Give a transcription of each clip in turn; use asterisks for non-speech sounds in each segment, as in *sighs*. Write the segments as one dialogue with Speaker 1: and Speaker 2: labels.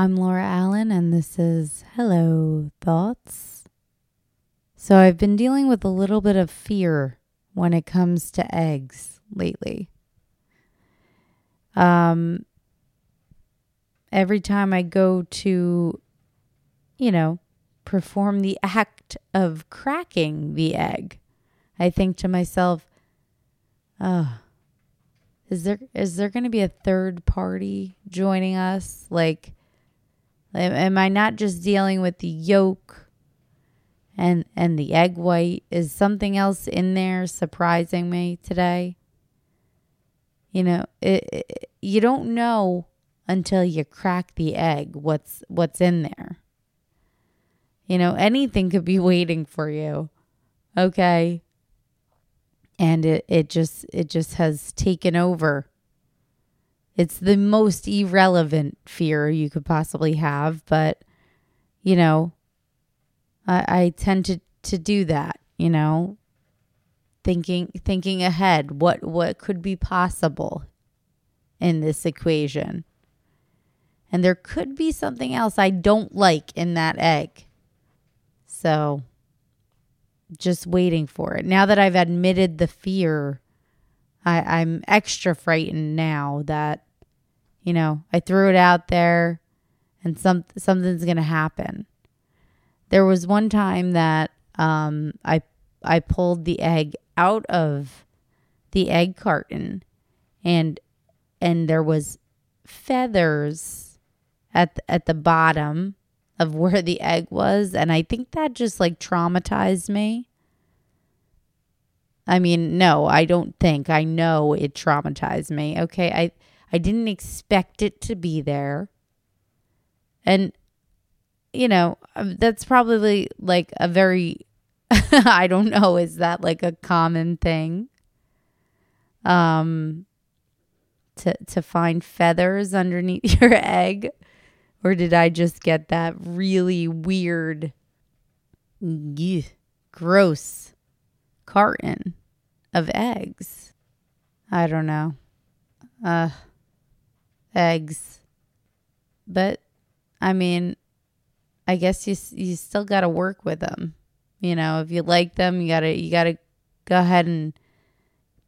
Speaker 1: I'm Laura Allen, and this is Hello Thoughts. So, I've been dealing with a little bit of fear when it comes to eggs lately. Um, every time I go to, you know, perform the act of cracking the egg, I think to myself, oh, is there is there going to be a third party joining us? Like, am I not just dealing with the yolk and and the egg white? Is something else in there surprising me today? You know, it, it, you don't know until you crack the egg what's what's in there. You know, anything could be *laughs* waiting for you. Okay? and it, it just it just has taken over it's the most irrelevant fear you could possibly have but you know i, I tend to to do that you know? Thinking thinking ahead what what could be possible in this equation? And there could be something else i don't like in that egg. So just waiting for it. Now that I've admitted the fear, I, I'm extra frightened now that, you know, I threw it out there and some something's gonna happen. There was one time that um, I I pulled the egg out of the egg carton and and there was feathers at at the bottom of where the egg was. And I think that just like traumatized me. I mean, no, I don't think. I know it traumatized me. Okay. I, I didn't expect it to be there. And, you know, um, that's probably like a very, *laughs* I don't know, is that like a common thing? Um, to, to find feathers underneath *laughs* your egg. Or did I just get that really weird, gross carton of eggs? I don't know. Uh, eggs. But I mean, I guess you you still got to work with them. You know, if you like them, you got to you got to go ahead and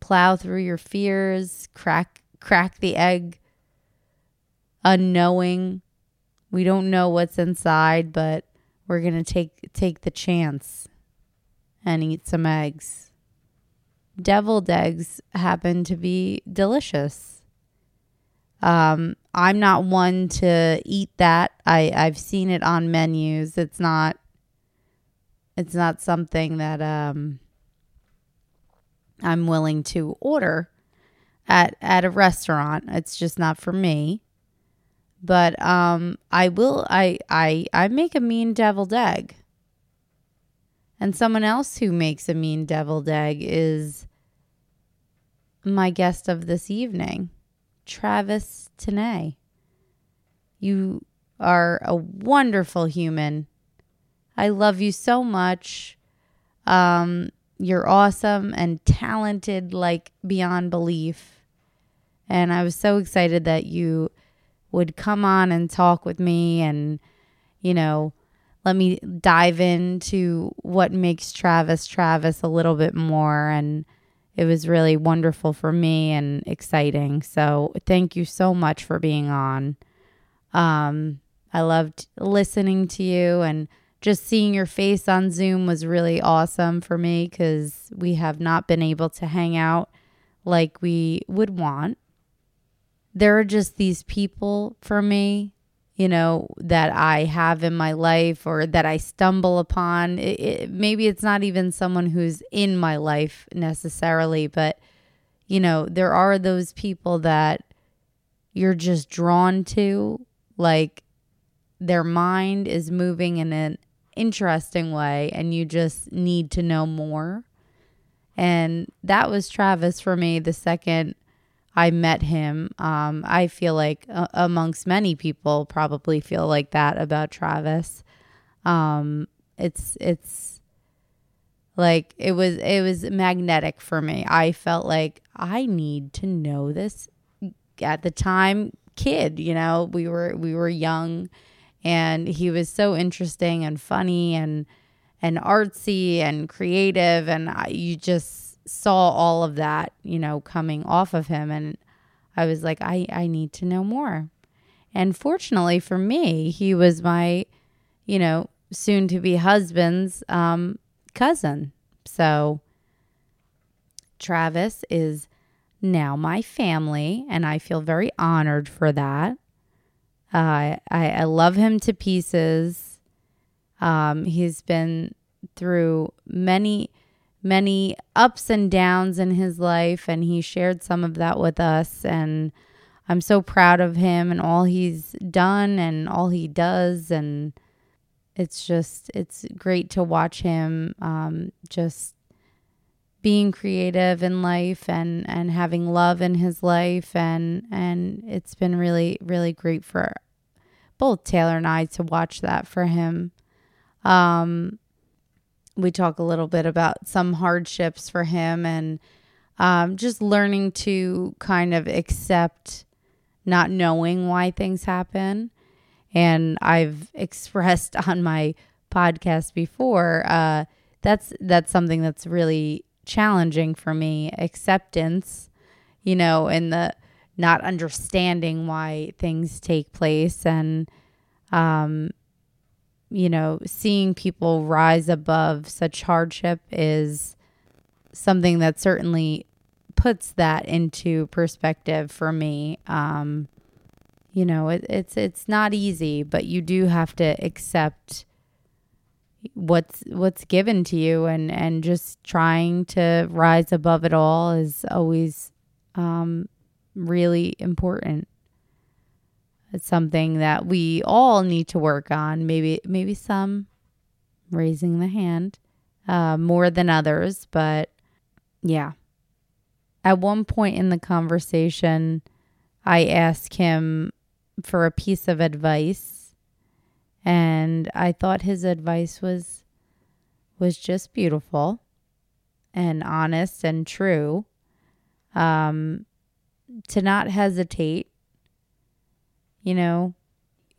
Speaker 1: plow through your fears, crack crack the egg unknowing we don't know what's inside, but we're going to take take the chance and eat some eggs. Deviled eggs happen to be delicious. Um, I'm not one to eat that. I I've seen it on menus. It's not it's not something that um I'm willing to order at at a restaurant. It's just not for me. But um, I will. I I I make a mean deviled egg. And someone else who makes a mean deviled egg is my guest of this evening, Travis Tanay. You are a wonderful human. I love you so much. Um, you're awesome and talented, like beyond belief. And I was so excited that you would come on and talk with me and, you know, let me dive into what makes Travis Travis a little bit more. And it was really wonderful for me and exciting. So thank you so much for being on. Um, I loved listening to you and just seeing your face on Zoom was really awesome for me because we have not been able to hang out like we would want there are just these people for me, you know, that I have in my life or that I stumble upon. It, it, maybe it's not even someone who's in my life necessarily, but, you know, there are those people that you're just drawn to. Like their mind is moving in an interesting way and you just need to know more. And that was Travis for me the second I met him. Um, I feel like uh, amongst many people probably feel like that about Travis. Um, it's it's like it was it was magnetic for me. I felt like I need to know this. At the time, kid, you know. We were we were young and he was so interesting and funny and and artsy and creative and I, you just saw all of that, you know, coming off of him and I was like I I need to know more. And fortunately for me, he was my, you know, soon to be husband's um, cousin. So Travis is now my family, and I feel very honored for that. Uh, I, I love him to pieces. Um, he's been through many, many ups and downs in his life, and he shared some of that with us. And I'm so proud of him and all he's done and all he does. And it's just, it's great to watch him um, just being creative in life and and having love in his life and and it's been really really great for both Taylor and I to watch that for him. Um we talk a little bit about some hardships for him and um, just learning to kind of accept not knowing why things happen. And I've expressed *laughs* on my podcast before, uh, that's that's something that's really challenging for me acceptance you know and the not understanding why things take place and um you know seeing people rise above such hardship is something that certainly puts that into perspective for me. Um you know it, it's it's not easy but you do have to accept what's what's given to you and and just trying to rise above it all is always um, really important it's something that we all need to work on maybe maybe some raising the hand uh, more than others but yeah at one point in the conversation i asked him for a piece of advice and I thought his advice was was just beautiful and honest and true. Um, to not hesitate. You know,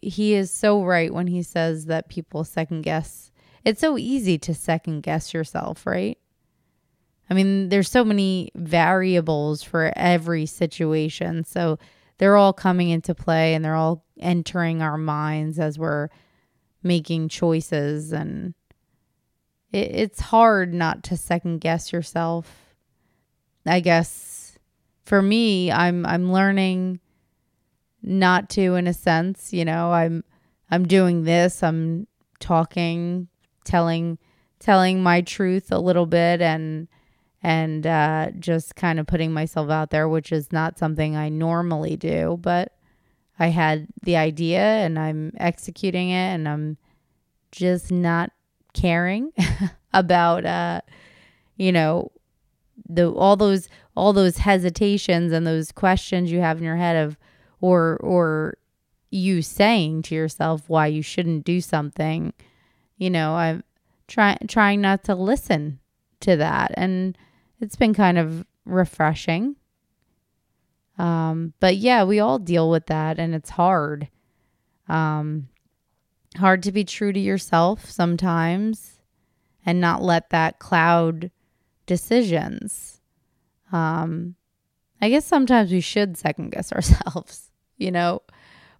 Speaker 1: he is so right when he says that people second guess. It's so easy to second guess yourself, right? I mean, there's so many variables for every situation. So they're all coming into play and they're all entering our minds as we're making choices and it, it's hard not to second guess yourself. I guess for me, I'm I'm learning not to in a sense, you know, I'm I'm doing this, I'm talking, telling telling my truth a little bit and and uh, just kind of putting myself out there, which is not something I normally do, but I had the idea and I'm executing it and I'm just not caring *laughs* about uh you know the all those all those hesitations and those questions you have in your head of or or you saying to yourself why you shouldn't do something you know i'm trying trying not to listen to that and it's been kind of refreshing um, but yeah, we all deal with that and it's hard. Um, hard to be true to yourself sometimes and not let that cloud decisions. Um, I guess sometimes we should second guess *laughs* ourselves, you know,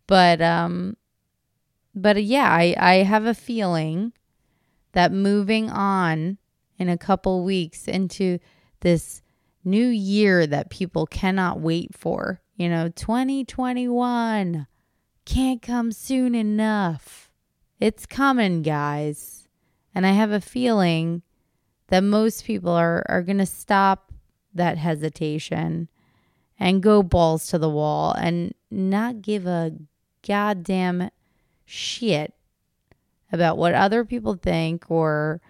Speaker 1: but um, but yeah, I I have a feeling that moving on in a couple weeks into this new year that people cannot wait for. You know, 2021 can't come soon enough. It's coming, guys. And I have a feeling that most people are, are going to stop that hesitation and go balls to the wall and not give a goddamn shit about what other people think or,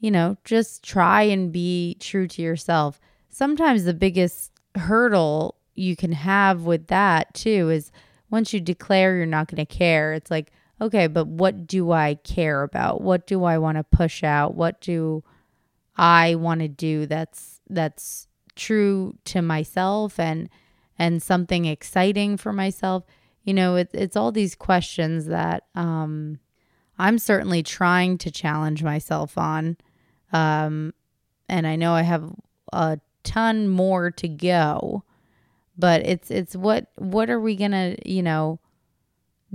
Speaker 1: you know, just try and be true to yourself sometimes the biggest hurdle you can have with that too is once you declare you're not going to care, it's like, okay, but what do I care about? What do I want to push out? What do I want to do that's that's true to myself and and something exciting for myself? You know, it, it's all these questions that um, I'm certainly trying to challenge myself on. Um, and I know I have a ton more to go, but it's it's what what are we gonna you know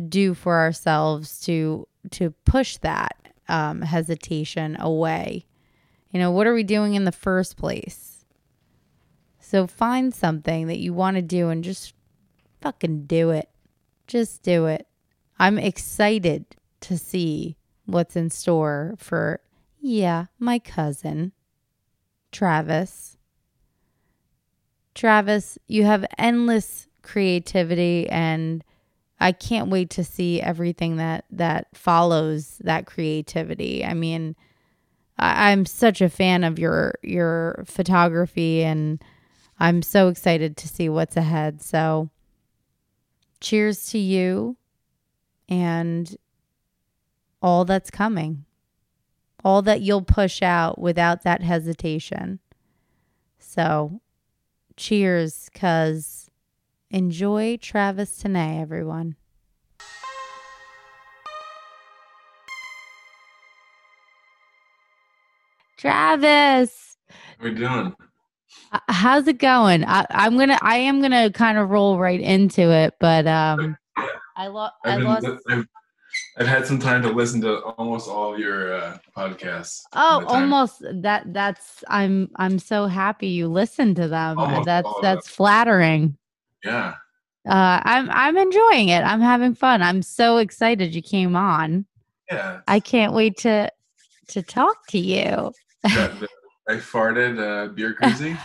Speaker 1: do for ourselves to to push that um, hesitation away? You know, what are we doing in the first place? So find something that you want to do and just fucking do it. Just do it. I'm excited to see what's in store for, yeah, my cousin, Travis. Travis, you have endless creativity and I can't wait to see everything that that follows that creativity. I mean, I, I'm such a fan of your your photography and I'm so excited to see what's ahead. So cheers to you and all that's coming. All that you'll push out without that hesitation. So cheers, cuz enjoy Travis Tene, everyone. Travis,
Speaker 2: How we doing?
Speaker 1: Uh, how's it going? I, I'm gonna, I am gonna kind of roll right into it, but um, I, lo- I
Speaker 2: been,
Speaker 1: lost.
Speaker 2: I've, I've had some time to listen to almost all your uh, podcasts.
Speaker 1: Oh,
Speaker 2: in the time.
Speaker 1: almost that. That's. I'm. I'm so happy you listened to them.
Speaker 2: Almost
Speaker 1: that's
Speaker 2: all of
Speaker 1: that's flattering.
Speaker 2: Yeah.
Speaker 1: Uh, I'm. I'm enjoying it. I'm having fun. I'm so excited you came on.
Speaker 2: Yeah.
Speaker 1: I can't wait to to talk to you.
Speaker 2: I farted uh, beer *laughs* koozie.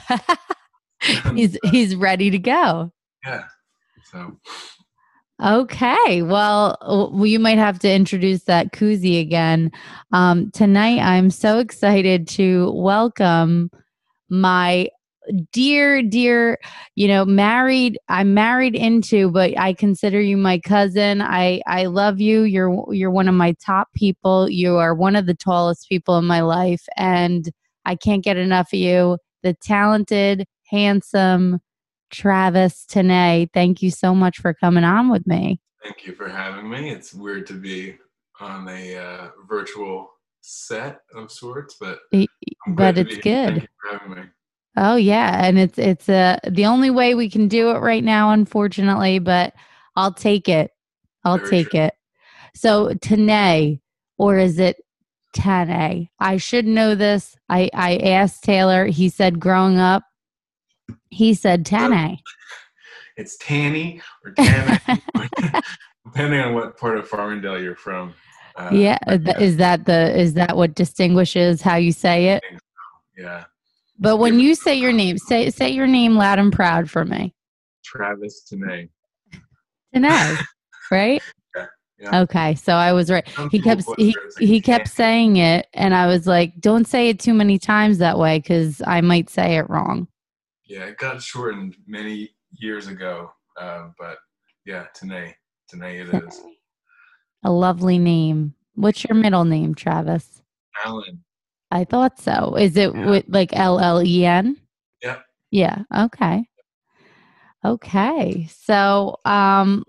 Speaker 1: he's *laughs* he's ready to go.
Speaker 2: yeah. So
Speaker 1: Okay. Well, you might have to introduce that koozie again. Um, tonight, I'm so excited to welcome my dear, dear, you know, married. I'm married into, but I consider you my cousin. I I love you. You're you're one of my top people. You are one of the tallest people in my life, and I can't get enough of you. The talented, handsome. Travis Tene, thank you so much for coming on with me.
Speaker 2: thank you for having me. It's weird to be on a uh, virtual set of sorts, but I'm
Speaker 1: but it's good.
Speaker 2: Thank you for having me.
Speaker 1: Oh yeah, and it's it's uh the only way we can do it right now, unfortunately. But I'll take it. I'll
Speaker 2: Very
Speaker 1: take
Speaker 2: true.
Speaker 1: it. So Tene, or is it Tane? I should know this. I I asked Taylor. He said growing up, he said Tane. *laughs*
Speaker 2: It's Tanny or Tanny, *laughs* depending on what part of Farmingdale you're from. Uh,
Speaker 1: yeah, is that the is that what distinguishes how you say it?
Speaker 2: Yeah.
Speaker 1: But when you say your name, say say your name loud and proud for me.
Speaker 2: Travis Tanay.
Speaker 1: Tane, right?
Speaker 2: Yeah.
Speaker 1: Okay, so I was right.
Speaker 2: Some
Speaker 1: He kept he,
Speaker 2: it, it's like
Speaker 1: he kept saying it, and I was like, "Don't say it too many times that way, because I might say it wrong."
Speaker 2: Yeah, it got shortened many years ago, uh, but yeah, Tanay. Tanay it is. *laughs*
Speaker 1: A lovely name. What's your middle name, Travis?
Speaker 2: Alan.
Speaker 1: I thought so. Is it
Speaker 2: Yeah.
Speaker 1: with like L L E N?
Speaker 2: Yeah.
Speaker 1: Yeah. Okay. Okay. So, um,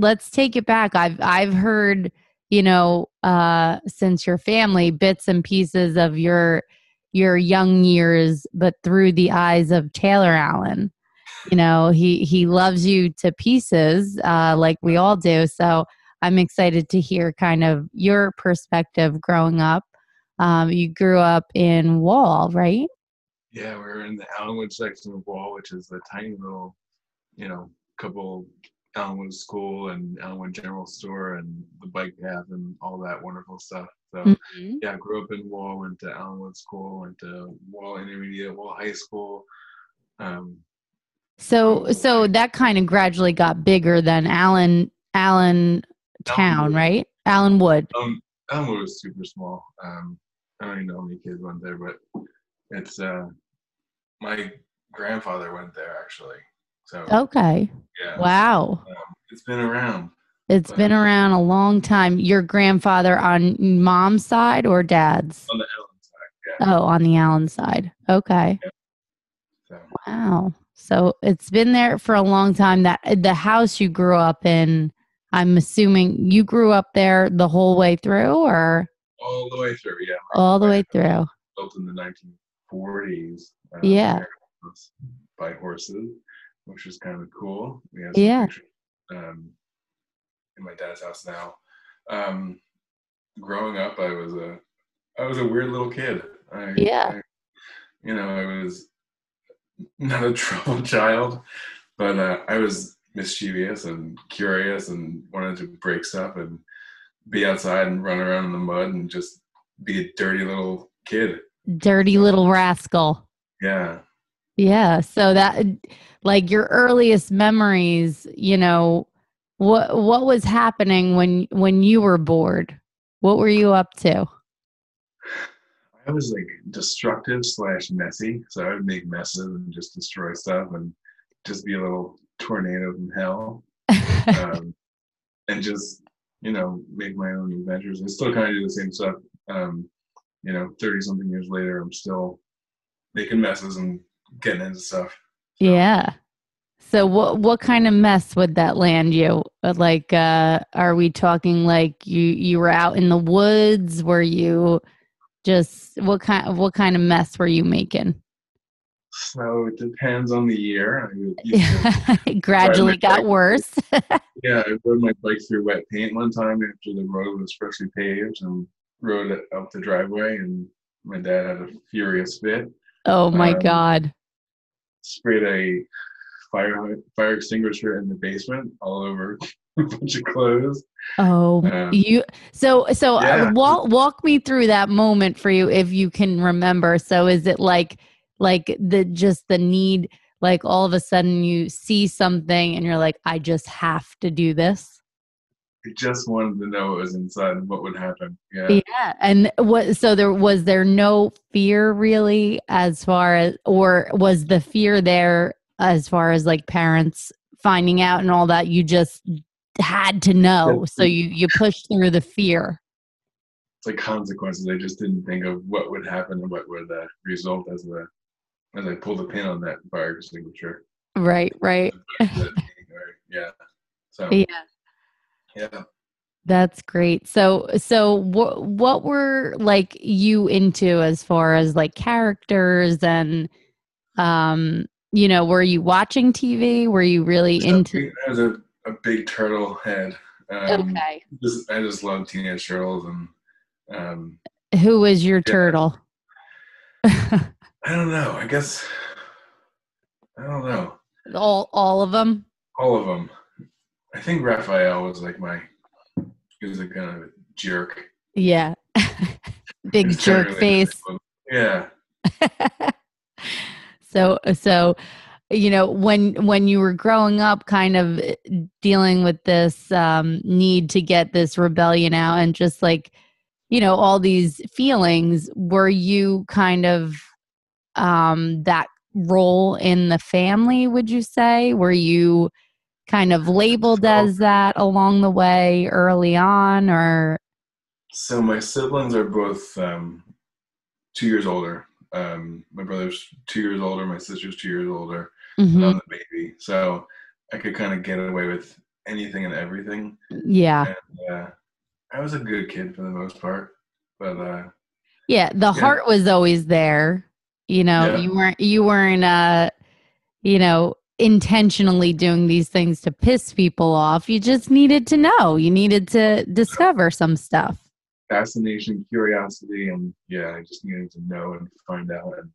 Speaker 1: let's take it back. I've I've heard, you know, uh, since your family, bits and pieces of your your young years, but through the eyes of Taylor Allen. You know, he he loves you to pieces, uh, like we all do. So I'm excited to hear kind of your perspective growing up. Um, you grew up in Wall, right?
Speaker 2: Yeah, we're in the Allenwood section of Wall, which is the tiny little, you know, couple Allenwood School and Allenwood General Store and the bike path and all that wonderful stuff. So
Speaker 1: Mm-hmm.
Speaker 2: yeah, grew up in Wall, went to Allenwood School, went to Wall Intermediate, Wall High School. Um,
Speaker 1: So so that kind of gradually got bigger than Allen Allen Town,
Speaker 2: Allenwood.
Speaker 1: right? Allen Wood.
Speaker 2: um, Elmwood was super small. Um, I don't even know how many kids went there, but it's uh, my grandfather went there actually. So
Speaker 1: Okay.
Speaker 2: yeah,
Speaker 1: Wow.
Speaker 2: it's been around.
Speaker 1: It's been around a long time. Your grandfather on mom's side or dad's?
Speaker 2: on the Allen side. Yeah.
Speaker 1: Oh, on the Allen side. Okay.
Speaker 2: So
Speaker 1: Wow. So it's been there for a long time. That the house you grew up in, I'm assuming you grew up there the whole way through, or
Speaker 2: all the way through. Yeah,
Speaker 1: all the way through.
Speaker 2: Built in the 1940s. Uh,
Speaker 1: Yeah.
Speaker 2: By horses, which is kind of cool. We have
Speaker 1: Yeah.
Speaker 2: pictures, um, in my dad's house now. Um, growing up, I was a I was a weird little kid. I,
Speaker 1: Yeah.
Speaker 2: I- you know, I was not a *laughs* troubled child, but uh, I was mischievous and curious and wanted to break stuff and be outside and run around in the mud and just be a dirty little kid.
Speaker 1: Dirty little rascal.
Speaker 2: Yeah.
Speaker 1: Yeah. So that like your earliest memories, you know, what what was happening when when you were bored? What were you up to?
Speaker 2: I was like destructive slash messy, so I would make messes and just destroy stuff and just be a little tornado from hell, um, *laughs* and just you know make my own adventures. I still kind of do the same stuff. Um, you know, thirty something years later, I'm still making messes and getting into stuff.
Speaker 1: yeah. So what what kind of mess would that land you? Like uh are we talking like you you were out in the woods? Were you just what kind of what kind of mess were you making?
Speaker 2: So it depends on the year. I to- *laughs*
Speaker 1: it gradually got worse.
Speaker 2: yeah, I rode my bike through wet paint one time after the road was freshly paved and rode it up the driveway, and my dad had a furious fit.
Speaker 1: oh my
Speaker 2: Um,
Speaker 1: god.
Speaker 2: Sprayed a fire fire extinguisher in the basement all over *laughs* a bunch of clothes.
Speaker 1: Oh,
Speaker 2: um,
Speaker 1: you so so uh, walk walk me through that moment for you if you can remember. So is it like like the just the need like all of a sudden you see something and you're like I just have to do this?
Speaker 2: I just wanted to know what was inside and what would happen. Yeah.
Speaker 1: Yeah. And what so there was there no fear really as far as or was the fear there as far as like parents finding out and all that you just had to know so you you pushed through the fear.
Speaker 2: It's like consequences. I just didn't think of what would happen and what would uh, result as the as I pulled the pin on that fire extinguisher.
Speaker 1: Right, right. *laughs*
Speaker 2: yeah. So
Speaker 1: Yeah.
Speaker 2: Yeah.
Speaker 1: That's great. So so what what were like you into as far as like characters and um you know, were you watching TV? Were you really into
Speaker 2: I was a, a big turtle head. Um,
Speaker 1: Okay.
Speaker 2: just, I just love teenage turtles and um,
Speaker 1: Who was your turtle?
Speaker 2: I don't know. I guess I don't know. *laughs*
Speaker 1: all all of them?
Speaker 2: All of them. I think Raphael was like my. He was a kind of a jerk.
Speaker 1: Yeah. *laughs* Big jerk face. *laughs*
Speaker 2: Yeah. *laughs*
Speaker 1: so so you know when when you were growing up kind of eh, dealing with this um need to get this rebellion out and just like you know all these feelings were you kind of um that role in the family would you say were you kind of labeled as that along the way early on or
Speaker 2: So my siblings are both um, two years older. Um, my brother's two years older. My sister's two years older. and
Speaker 1: Mhm.
Speaker 2: I'm the baby, so I could kind of get away with anything and everything.
Speaker 1: yeah
Speaker 2: And uh, I was a good kid for the most part, but uh,
Speaker 1: Yeah, the
Speaker 2: Yeah.
Speaker 1: heart was always there. You know,
Speaker 2: Yeah.
Speaker 1: you weren't you weren't uh you know, intentionally doing these things to piss people off. You just needed to know. You needed to discover some stuff.
Speaker 2: fascination, curiosity, and yeah, I just needed to know and find out. And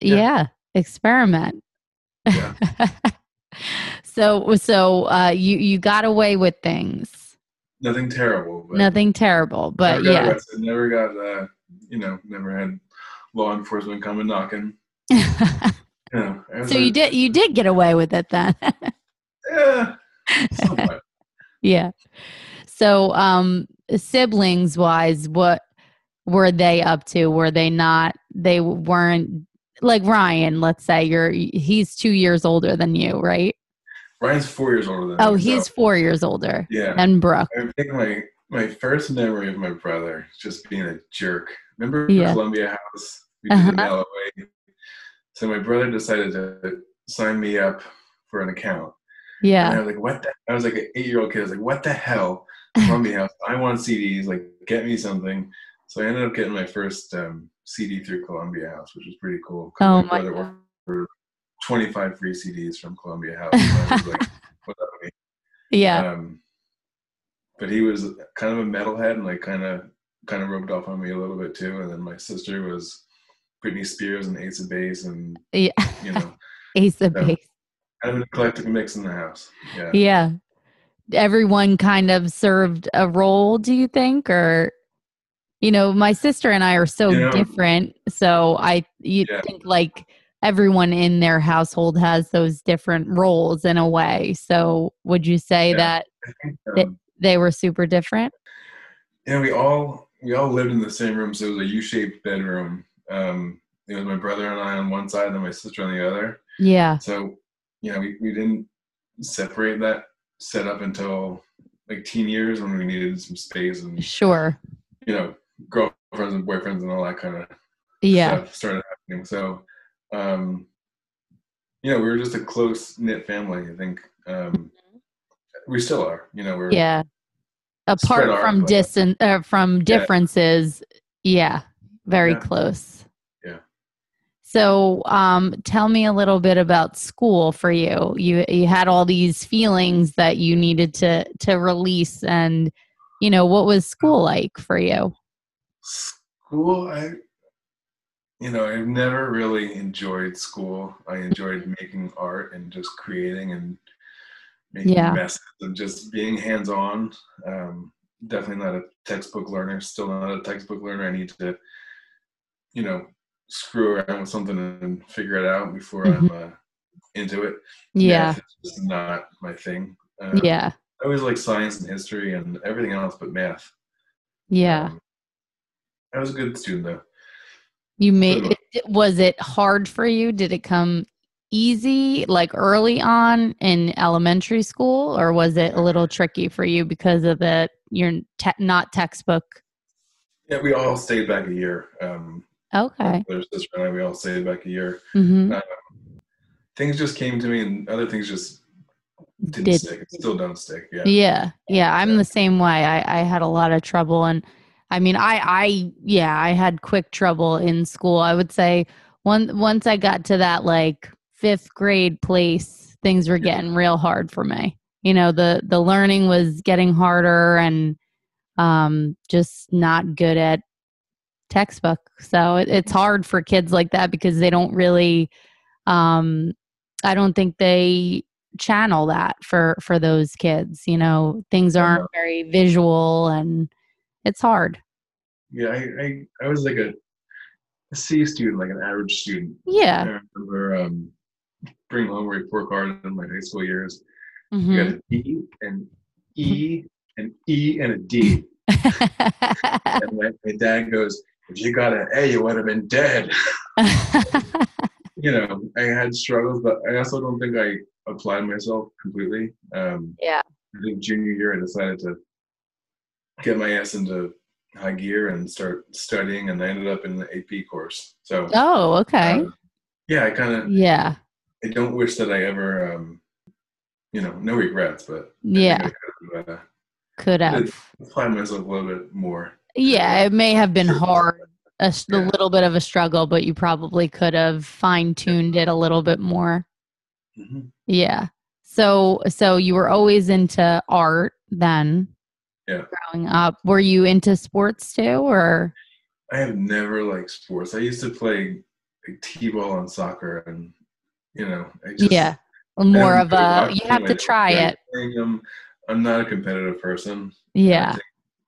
Speaker 1: Yeah,
Speaker 2: Yeah.
Speaker 1: experiment.
Speaker 2: Yeah. *laughs*
Speaker 1: so so uh you you got away with things.
Speaker 2: nothing terrible, but
Speaker 1: Nothing terrible, but
Speaker 2: never
Speaker 1: yeah.
Speaker 2: arrested, never got, uh, you know, never had law enforcement come and knocking. *laughs* You know,
Speaker 1: so you did you did get away with it then.
Speaker 2: Yeah. *laughs*
Speaker 1: Yeah. So, um, siblings wise, what were they up to? Were they not, they weren't like Ryan, let's say you're, he's two years older than you, right?
Speaker 2: Ryan's four years older than
Speaker 1: Oh,
Speaker 2: me. so,
Speaker 1: he's four years older
Speaker 2: yeah.
Speaker 1: And Brooke.
Speaker 2: I think my my first memory of my brother just being a jerk. Remember
Speaker 1: Yeah.
Speaker 2: Columbia House? We did
Speaker 1: Uh-huh.
Speaker 2: So my brother decided to sign me up for an account. And
Speaker 1: Yeah.
Speaker 2: I was like, what the? I was like an eight year old kid. I was like, what the hell? Columbia House. I want CDs. Like, get me something. So I ended up getting my first um, CD through Columbia House, which was pretty cool.
Speaker 1: Oh
Speaker 2: my
Speaker 1: my god.
Speaker 2: 25 free CDs from Columbia House. Like. *laughs*
Speaker 1: Yeah.
Speaker 2: Um, but he was kind of a metalhead and like kind of kind of rubbed off on me a little bit too. And then my sister was Britney Spears and Ace of Base and
Speaker 1: Yeah.
Speaker 2: you know *laughs*
Speaker 1: Ace of base.
Speaker 2: kind of an eclectic mix in the house. Yeah.
Speaker 1: Yeah. Everyone kind of served a role, do you think? Or, you know, my sister and I are so
Speaker 2: You know-
Speaker 1: different. So I, you
Speaker 2: Yeah.
Speaker 1: think like everyone in their household has those different roles in a way. So would you say
Speaker 2: Yeah.
Speaker 1: that
Speaker 2: think, um,
Speaker 1: they were super different?
Speaker 2: yeah, we all we all lived in the same room, so it was a U-shaped bedroom. Um, it was my brother and I on one side, and my sister on the other.
Speaker 1: Yeah.
Speaker 2: So, you know, we, we didn't separate that setup until like teen years when we needed some space and
Speaker 1: Sure.
Speaker 2: you know girlfriends and boyfriends and all that kind of
Speaker 1: Yeah.
Speaker 2: stuff started happening. So, um, you know, we were just a close knit family. I think um, we still are. You know, we're
Speaker 1: Yeah. Apart from distant uh, from differences, yeah, very
Speaker 2: Yeah.
Speaker 1: close.
Speaker 2: Yeah.
Speaker 1: So, um, tell me a little bit about school for you. You you had all these feelings that you needed to to release, and you know what was school like for you?
Speaker 2: school. I, you know, I've never really enjoyed school. I enjoyed making art and just creating and making
Speaker 1: Yeah.
Speaker 2: messes and just being hands on. Um, definitely not a textbook learner. Still not a textbook learner. I need to, you know, screw around with something and figure it out before I'm uh, into it.
Speaker 1: Yeah,
Speaker 2: Math is just not my thing. Um,
Speaker 1: yeah,
Speaker 2: I always like science and history and everything else but math.
Speaker 1: yeah.
Speaker 2: Um, I was a good student though.
Speaker 1: You made it, was it hard for you? Did it come easy like early on in elementary school or was it a little tricky for you because of the you're te- not textbook?
Speaker 2: Yeah, we all stayed back a year. Um,
Speaker 1: Okay.
Speaker 2: my sister and I, we all stayed back a year.
Speaker 1: Mhm.
Speaker 2: Um, things just came to me, and other things just didn't
Speaker 1: Did-
Speaker 2: stick. Still don't stick. Yeah.
Speaker 1: Yeah. Yeah, I'm the same way. I I had a lot of trouble and I mean, I I yeah, I had quick trouble in school. I would say one once I got to that like 5th grade place, things were getting real hard for me. You know, the the learning was getting harder and um just not good at textbook. So it, it's hard for kids like that because they don't really um I don't think they channel that for for those kids you know things aren't very visual and it's hard
Speaker 2: Yeah, I, I, I was like a, a C student, like an average student.
Speaker 1: yeah
Speaker 2: I remember um, bringing home a report card in my high school years. You
Speaker 1: Mhm.
Speaker 2: got a D, an E, *laughs* and E, and a D. *laughs* And my, my dad goes, "If you got an A, you would have been dead." *laughs* you know, I had struggles, but I also don't think I applied myself completely. Um,
Speaker 1: Yeah.
Speaker 2: I think junior year, I decided to get my ass into high gear and start studying, and I ended up in the AP course. So,
Speaker 1: oh okay
Speaker 2: uh, yeah, I kind of,
Speaker 1: yeah
Speaker 2: I don't wish that I ever, um, you know, no regrets, but I
Speaker 1: yeah
Speaker 2: I could have uh,
Speaker 1: could have
Speaker 2: applied myself a little bit more.
Speaker 1: Yeah it may have been hard a,
Speaker 2: Yeah.
Speaker 1: little bit of a struggle but you probably could have fine-tuned it a little bit more
Speaker 2: Mhm.
Speaker 1: yeah so so you were always into art then
Speaker 2: Yeah.
Speaker 1: growing up were you into sports too or
Speaker 2: I have never liked sports. I used to play like t-ball and soccer, and you know, I just
Speaker 1: yeah more of a you have to try it
Speaker 2: them. I'm not a competitive person.
Speaker 1: Yeah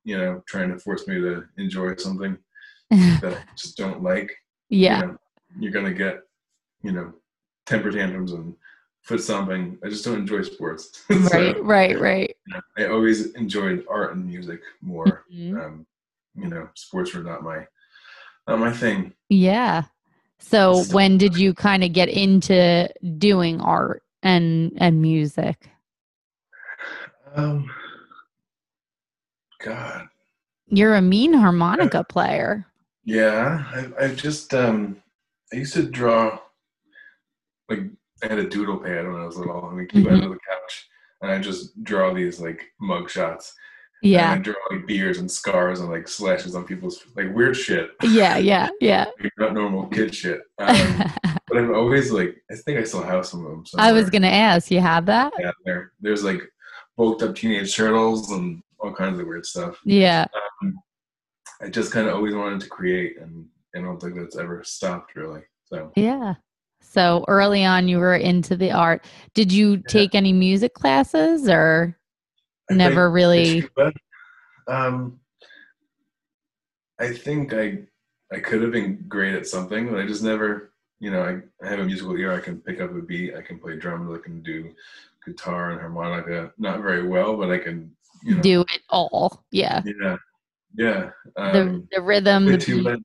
Speaker 2: you know, trying to force me to enjoy something *laughs* that I just don't like.
Speaker 1: yeah
Speaker 2: You know, you're gonna get, you know, temper tantrums and foot stomping. I just don't enjoy sports. *laughs* So,
Speaker 1: right right right
Speaker 2: you know, I always enjoyed art and music more.
Speaker 1: Mhm.
Speaker 2: Um, you know, sports were not my not my thing.
Speaker 1: yeah so
Speaker 2: Still-
Speaker 1: when did you kind of get into doing art and and music
Speaker 2: Um, God,
Speaker 1: you're a mean harmonica player
Speaker 2: yeah, I, I just um, I used to draw like I had a doodle pad when I was little, and we keep it
Speaker 1: Mhm.
Speaker 2: under the couch, and I just draw these like mug shots.
Speaker 1: Yeah.
Speaker 2: And I draw like beards and scars and like slashes on people's like weird shit,
Speaker 1: Yeah. Yeah. Yeah. *laughs*
Speaker 2: not normal kid shit. Um, *laughs* but I've always like I think I still have some of them.
Speaker 1: I was gonna ask, you have that?
Speaker 2: Yeah, there. There's like bulked up teenage turtles and all kinds of weird stuff.
Speaker 1: Yeah.
Speaker 2: I just kind of always wanted to create, and I don't think that's ever stopped really. So
Speaker 1: Yeah. So early on, you were into the art. Did you take any music classes or
Speaker 2: I
Speaker 1: never really? *laughs*
Speaker 2: Um, I think I I could have been great at something, but I just never. You know, I, I have a musical ear. I can pick up a beat. I can play drums. I can do guitar and harmonica. Not very well, but I can. You know,
Speaker 1: do it all? Yeah.
Speaker 2: Yeah, yeah.
Speaker 1: The,
Speaker 2: Um,
Speaker 1: the rhythm, the
Speaker 2: played tuba.
Speaker 1: beat,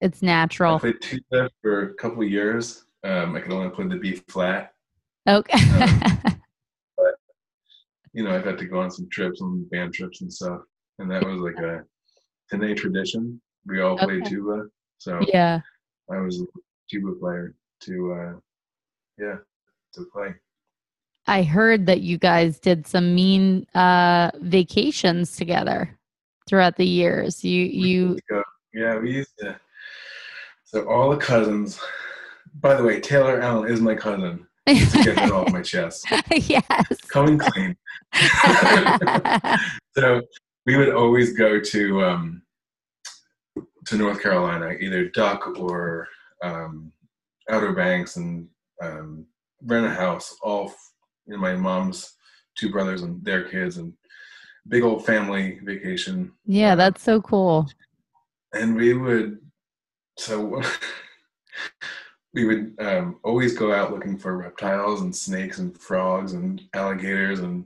Speaker 1: it's
Speaker 2: I
Speaker 1: natural.
Speaker 2: played tuba for a couple of years. Um, I could only play the B flat.
Speaker 1: Okay. *laughs*
Speaker 2: But you know, I've had to go on some trips, on band trips and stuff, and that was like a 10 tradition. We all played
Speaker 1: Okay.
Speaker 2: tuba, so
Speaker 1: yeah.
Speaker 2: I was a tuba player to, uh, yeah, to play.
Speaker 1: I heard that you guys did some mean uh, vacations together throughout the years. You you
Speaker 2: Yeah, we used to. So all the cousins. By the way, Taylor Allen is my cousin. To get that off my chest. *laughs*
Speaker 1: yes.
Speaker 2: Coming clean. *laughs* so we would always go to um, to North Carolina, either Duck or um, Outer Banks, and um, rent a house. All know, my mom's two brothers and their kids, and big old family vacation.
Speaker 1: yeah, that's so cool.
Speaker 2: And we would so we would um, always go out looking for reptiles and snakes and frogs and alligators and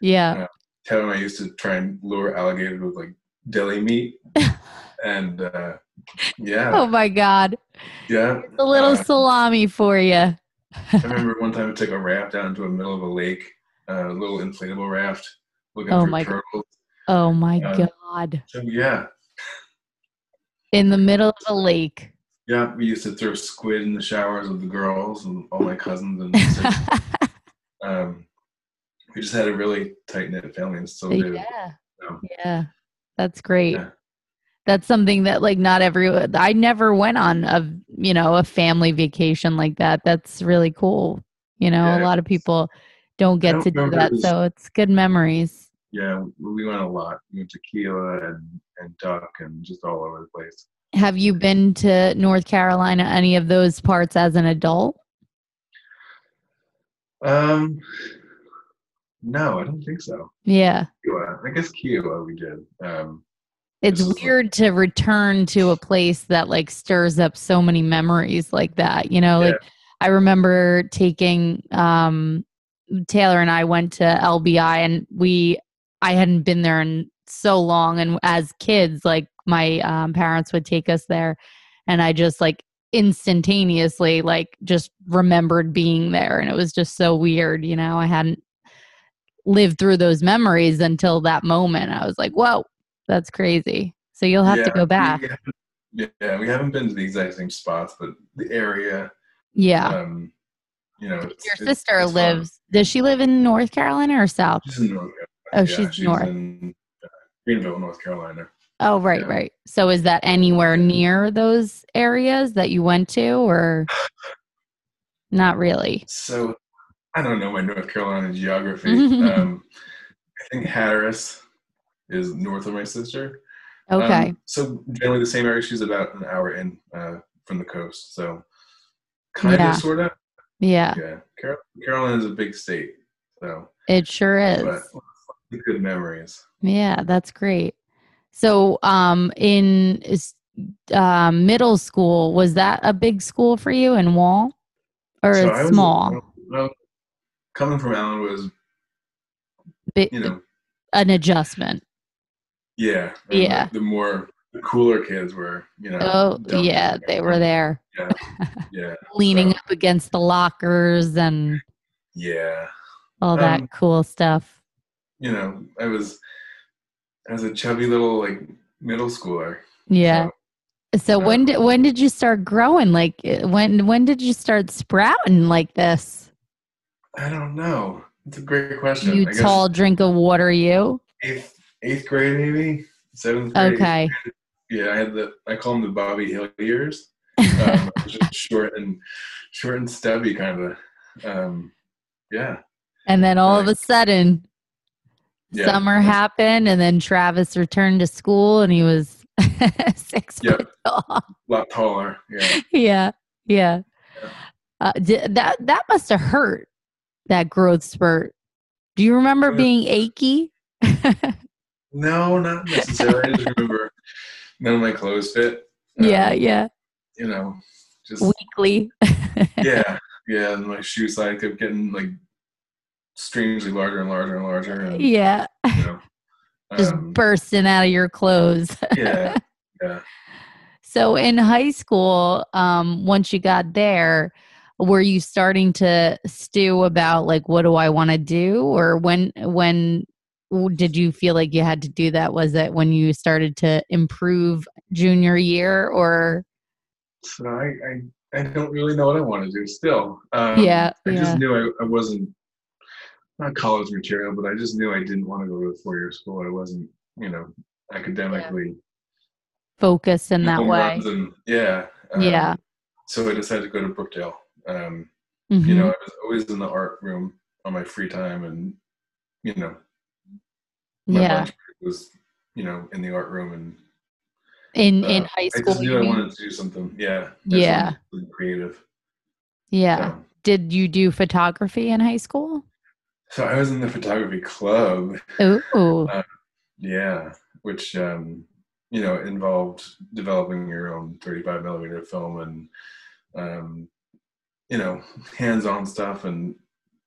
Speaker 1: Yeah.
Speaker 2: Taylor and I used to try and lure alligators with like deli meat. *laughs* and uh, yeah,
Speaker 1: Oh my God.
Speaker 2: yeah.
Speaker 1: A little
Speaker 2: Uh,
Speaker 1: salami for you.
Speaker 2: I remember one time I took a raft out into the middle of a lake, uh, a little inflatable raft, looking
Speaker 1: Oh
Speaker 2: for
Speaker 1: my-
Speaker 2: turtles.
Speaker 1: Oh my
Speaker 2: Uh,
Speaker 1: God.
Speaker 2: So yeah,
Speaker 1: In the middle of a lake.
Speaker 2: yeah. We used to throw squid in the showers with the girls and all my cousins, and *laughs* um, we just had a really tight knit family, and still do.
Speaker 1: yeah.
Speaker 2: So,
Speaker 1: Yeah. That's great.
Speaker 2: Yeah.
Speaker 1: That's something that like not everyone I never went on a you know, a family vacation like that. That's really cool. You know, a lot of people don't get
Speaker 2: don't
Speaker 1: to do that.
Speaker 2: was-
Speaker 1: So it's good memories.
Speaker 2: yeah, we went a lot. We went to Kiowa and and Duck and just all over the place.
Speaker 1: Have you been to North Carolina, any of those parts as an adult?
Speaker 2: Um, no, I don't think so.
Speaker 1: Yeah.
Speaker 2: Kiowa, I guess Kiowa we did. Um,
Speaker 1: It's
Speaker 2: This is like-
Speaker 1: weird to return to a place that like stirs up so many memories like that. You know, like I remember taking um Taylor and I went to LBI and we I hadn't been there in so long and as kids like my um, parents would take us there and I just like instantaneously like just remembered being there and it was just so weird, you know. I hadn't lived through those memories until that moment. I was like, "Whoa, that's crazy." So you'll have to go back.
Speaker 2: we yeah, we haven't been to the exact same spots, but the area.
Speaker 1: Yeah.
Speaker 2: Um, you know, it's,
Speaker 1: Your
Speaker 2: it's-
Speaker 1: sister
Speaker 2: it's fun.
Speaker 1: lives. Does she live in North Carolina or South?
Speaker 2: She's in North Carolina.
Speaker 1: Oh,
Speaker 2: yeah,
Speaker 1: she's north.
Speaker 2: in uh, Greenville, North Carolina.
Speaker 1: Oh, right,
Speaker 2: Yeah.
Speaker 1: right. So is that anywhere near those areas that you went to or *sighs* not really?
Speaker 2: So I don't know my North Carolina geography. *laughs* um, I think Hatteras is north of my sister.
Speaker 1: Okay.
Speaker 2: Um, so generally the same area. She's about an hour in uh, from the coast. So kind of, sort of.
Speaker 1: yeah,
Speaker 2: Yeah. Carol- Carolina is a big state. So,
Speaker 1: it sure is.
Speaker 2: but good memories.
Speaker 1: Yeah, that's great. So, um, in uh, middle school, was that a big school for you in Wall, or
Speaker 2: So was-
Speaker 1: small?
Speaker 2: Well, coming from Allen was, you know,
Speaker 1: an adjustment.
Speaker 2: Yeah.
Speaker 1: Yeah.
Speaker 2: The, the more the cooler kids were, you know.
Speaker 1: Oh, yeah, they were there,
Speaker 2: Yeah. *laughs* Yeah.
Speaker 1: leaning
Speaker 2: So-
Speaker 1: up against the lockers and
Speaker 2: Yeah.
Speaker 1: all that
Speaker 2: Um,
Speaker 1: cool stuff.
Speaker 2: You know, I was, I was a chubby little like middle schooler.
Speaker 1: Yeah.
Speaker 2: So,
Speaker 1: So when did when did you start growing? Like uh, when when did you start sprouting like this?
Speaker 2: I don't know. It's a great question.
Speaker 1: You tall drink of water, you.
Speaker 2: eighth eighth grade maybe seventh grade.
Speaker 1: Okay.
Speaker 2: Yeah, I had the I call them the Bobby Hill years. *laughs* Um, short and short and stubby kind of. Um, yeah.
Speaker 1: And then all of a sudden,
Speaker 2: Yeah.
Speaker 1: summer happened, and then Travis returned to school, and he was *laughs* six
Speaker 2: Yep.
Speaker 1: foot tall.
Speaker 2: A lot taller. Yeah.
Speaker 1: yeah, yeah. Uh, di- that that must have hurt that growth spurt. Do you remember
Speaker 2: Yeah.
Speaker 1: being achy? *laughs*
Speaker 2: No, not necessarily. I *laughs* just remember none of my clothes fit.
Speaker 1: yeah,
Speaker 2: Um,
Speaker 1: yeah.
Speaker 2: You know, just
Speaker 1: Weekly. *laughs*
Speaker 2: yeah, yeah. And my shoe size kept getting like strangely larger and larger and larger. And,
Speaker 1: yeah,
Speaker 2: you know, *laughs*
Speaker 1: just
Speaker 2: um,
Speaker 1: bursting out of your clothes.
Speaker 2: yeah, yeah.
Speaker 1: So in high school, um, once you got there, were you starting to stew about like what do I want to do, or when when did you feel like you had to do that? Was it when you started to improve junior year, or
Speaker 2: So I, I, I don't really know what I want to do still. Um,
Speaker 1: Yeah,
Speaker 2: I
Speaker 1: yeah.
Speaker 2: just knew I, I wasn't not college material, but I just knew I didn't want to go to a four year school. I wasn't, you know, academically
Speaker 1: focused in that way?
Speaker 2: and yeah. um,
Speaker 1: Yeah.
Speaker 2: So I decided to go to Brookdale. Um,
Speaker 1: Mhm.
Speaker 2: you know, I was always in the art room on my free time, and you know, my
Speaker 1: yeah.
Speaker 2: was you know in the art room, and
Speaker 1: In
Speaker 2: uh,
Speaker 1: in high
Speaker 2: I
Speaker 1: school,
Speaker 2: just knew I wanted to do something. Yeah. I
Speaker 1: Yeah.
Speaker 2: wanted to do something creative.
Speaker 1: yeah.
Speaker 2: So,
Speaker 1: Did you do photography in high school?
Speaker 2: so I was in the photography club.
Speaker 1: Ooh.
Speaker 2: Yeah, which um, you know involved developing your own 35 millimeter film and um, you know hands-on stuff and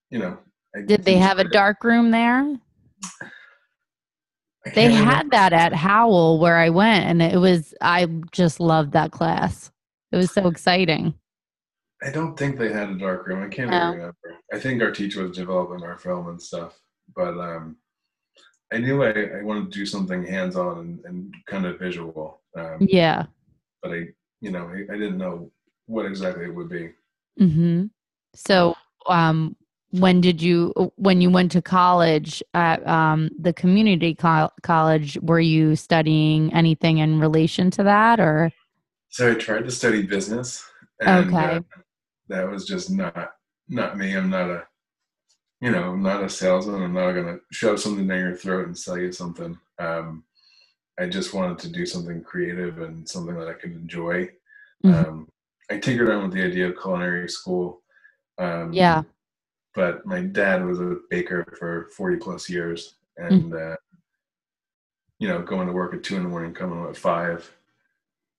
Speaker 2: you know. I
Speaker 1: Did they have a dark room there? They *laughs* had that at Howell where I went, and it was I just loved that class. It was so exciting.
Speaker 2: I don't think they had a dark room. I can't
Speaker 1: No.
Speaker 2: remember. I think our teacher was developing our film and stuff, but um, I knew I, I wanted to do something hands-on and, and kind of visual. Um,
Speaker 1: Yeah.
Speaker 2: but I, you know, I, I didn't know what exactly it would be.
Speaker 1: Mm-hmm. So, um, when did you when you went to college at um, the community col- college? Were you studying anything in relation to that, or
Speaker 2: So I tried to study business, and
Speaker 1: Okay.
Speaker 2: uh, that was just not not me. I'm not a, you know, I'm not a salesman. I'm not gonna shove something down your throat and sell you something. Um, I just wanted to do something creative and something that I could enjoy.
Speaker 1: Mhm.
Speaker 2: Um, I tinkered around with the idea of culinary school. Um,
Speaker 1: Yeah.
Speaker 2: But my dad was a baker for 40 plus years, and uh, you know, going to work at two in the morning, coming home at five.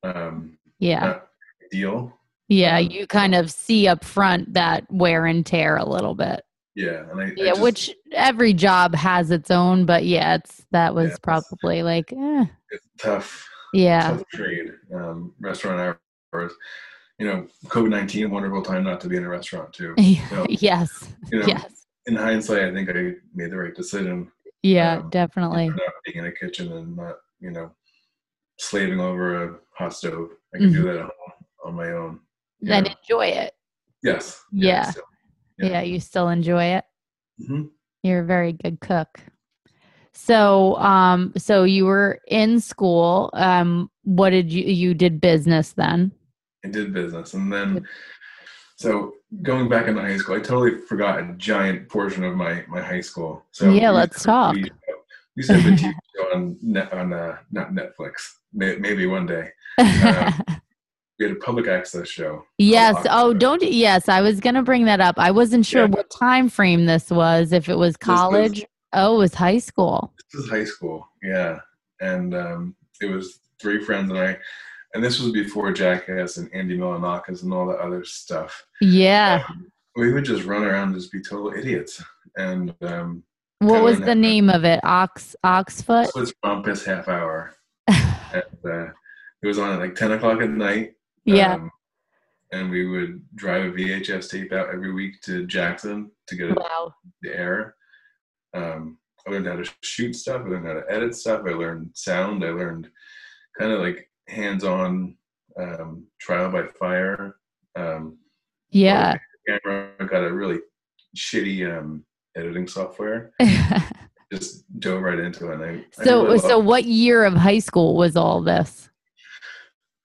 Speaker 2: Um,
Speaker 1: yeah,
Speaker 2: not ideal.
Speaker 1: yeah?
Speaker 2: um,
Speaker 1: You kind of see up front that wear and tear a little bit.
Speaker 2: Yeah, and I, I
Speaker 1: Yeah,
Speaker 2: just-
Speaker 1: which every job has its own, but yeah, it's that was
Speaker 2: Yes.
Speaker 1: probably like, eh,
Speaker 2: it's tough,
Speaker 1: yeah,
Speaker 2: tough trade. Um, restaurant hours, you know, COVID nineteen, wonderful time not to be in a restaurant too. *laughs* So,
Speaker 1: yes,
Speaker 2: you know,
Speaker 1: yes,
Speaker 2: in hindsight, I think I made the right decision.
Speaker 1: yeah,
Speaker 2: um,
Speaker 1: definitely.
Speaker 2: Not being in a kitchen and not, you know, slaving over a hot stove. I can do
Speaker 1: Mm-hmm.
Speaker 2: that at home on my own.
Speaker 1: And enjoy it.
Speaker 2: Yes.
Speaker 1: Yeah.
Speaker 2: so, Yeah.
Speaker 1: Yeah. you still enjoy it.
Speaker 2: mhm.
Speaker 1: You're a very good cook. So, um, so you were in school. Um, what did you you did business then?
Speaker 2: I did business, and then so going back into high school, I totally forgot a giant portion of my my high school. So
Speaker 1: Yeah, let's
Speaker 2: used to have a *laughs*
Speaker 1: talk.
Speaker 2: Show- We used to have a TV show on net, on uh, not Netflix, may, maybe one day. *laughs* We had a public access show.
Speaker 1: yes. Oh, don't. Yes, I was gonna bring that up. I wasn't sure
Speaker 2: Yeah.
Speaker 1: what time frame this was. If it was
Speaker 2: This was-
Speaker 1: college. oh, it was high school.
Speaker 2: This was high school, yeah, and um, it was three friends and I, and this was before Jackass and Andy Milonakis and all the other stuff.
Speaker 1: Yeah.
Speaker 2: Um, we would just run around and just be total idiots, and um,
Speaker 1: What was the name of it? Ox Oxfoot.
Speaker 2: This was Rumpus Half Hour. *laughs* and, uh, it was on at like 10 o'clock at night.
Speaker 1: yeah.
Speaker 2: Um, and we would drive a VHS tape out every week to Jackson to get it
Speaker 1: Wow.
Speaker 2: to air. Um, I learned how to shoot stuff. I learned how to edit stuff. I learned sound. I learned kind of like hands-on um, trial by fire. Um,
Speaker 1: Yeah.
Speaker 2: camera. I got a really shitty um, editing software. *laughs* Just dove right into it. And I, I
Speaker 1: so
Speaker 2: really
Speaker 1: so what year of high school was all this?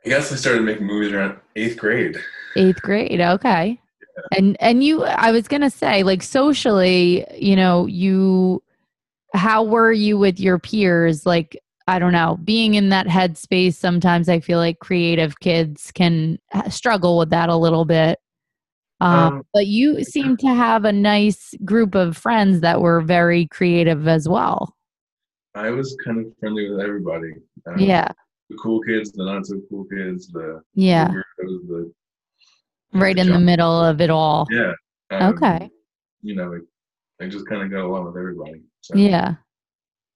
Speaker 2: I guess I started making movies around eighth grade.
Speaker 1: Eighth grade, okay. And and you I was gonna say, like socially, you know, you how were you with your peers? Like, I don't know, being in that headspace, sometimes I feel like creative kids can struggle with that a little bit. Um,
Speaker 2: Um,
Speaker 1: but you seem to have a nice group of friends that were very creative as well.
Speaker 2: I was kind of friendly with everybody. Um,
Speaker 1: Yeah.
Speaker 2: The cool kids, the not so cool kids, the,
Speaker 1: Yeah.
Speaker 2: the weirdos, the
Speaker 1: Right in the middle of it all.
Speaker 2: Yeah. um,
Speaker 1: Okay.
Speaker 2: You know, like, I just kind of got along with everybody. So
Speaker 1: Yeah.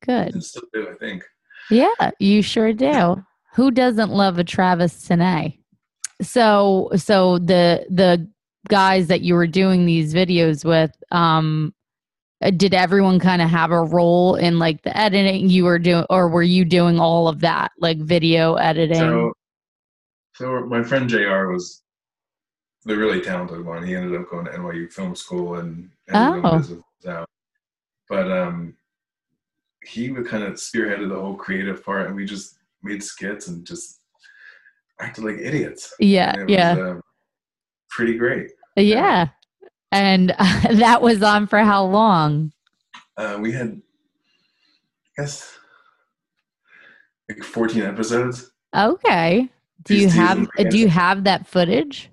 Speaker 1: Good.
Speaker 2: And still do, I think.
Speaker 1: Yeah, you sure do. Who doesn't love a Travis Tene? So, so the the guys that you were doing these videos with, um, uh, did everyone kind of have a role in like the editing you were doing, or were you doing all of that, like video editing?
Speaker 2: So, so my friend JR was the really talented one. He ended up going to NYU Film School and
Speaker 1: Oh.
Speaker 2: out. But um, he would kind of spearheaded the whole creative part, and we just made skits and just acted like idiots.
Speaker 1: yeah, yeah,
Speaker 2: uh, pretty great.
Speaker 1: yeah. And *laughs* that was on for how long?
Speaker 2: Uh, we had, I guess, like 14 episodes.
Speaker 1: Okay. Do you have
Speaker 2: seasons,
Speaker 1: do you have that footage?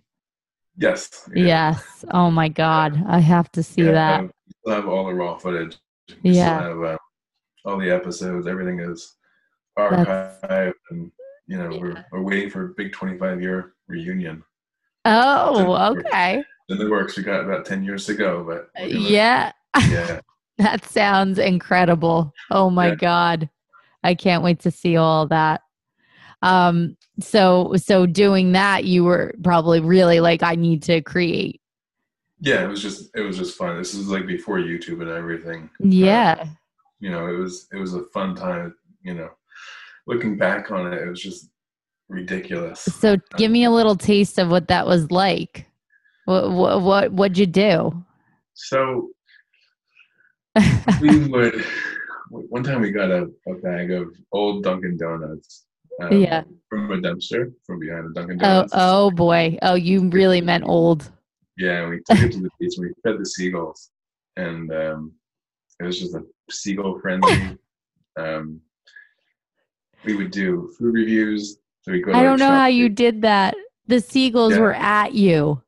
Speaker 2: Yes. did.
Speaker 1: Yes. Oh my God. I have to see
Speaker 2: Yeah,
Speaker 1: that.
Speaker 2: um, have all the raw footage. We
Speaker 1: Yeah.
Speaker 2: have uh, all the episodes. Everything is
Speaker 1: That's-
Speaker 2: archived, and you know
Speaker 1: Yeah.
Speaker 2: we're we're waiting for a big 25 year reunion.
Speaker 1: Oh, okay.
Speaker 2: In the works, we got about 10 years to go, but gonna-
Speaker 1: Yeah.
Speaker 2: yeah. *laughs*
Speaker 1: That sounds incredible. Oh my
Speaker 2: Yeah.
Speaker 1: God. I can't wait to see all that. Um, so so doing that, you were probably really like, I need to create.
Speaker 2: Yeah, it was just it was just fun. This is like before YouTube and everything.
Speaker 1: Yeah.
Speaker 2: You know, it was it was a fun time. You know, looking back on it, it was just ridiculous.
Speaker 1: So give me a little taste of what that was like. What what what what'd you do?
Speaker 2: So we *laughs* would one time we got a, a bag of old Dunkin' Donuts. um,
Speaker 1: Yeah.
Speaker 2: From a dumpster from behind a Dunkin'
Speaker 1: Oh
Speaker 2: Donuts.
Speaker 1: oh boy. Oh, you really meant old.
Speaker 2: Yeah, and we took it to the beach and we fed the seagulls, and um, it was just a seagull friendly. um, we would do food reviews. So we go.
Speaker 1: I don't know how
Speaker 2: shop-
Speaker 1: you did that. The seagulls
Speaker 2: Yeah.
Speaker 1: were at you.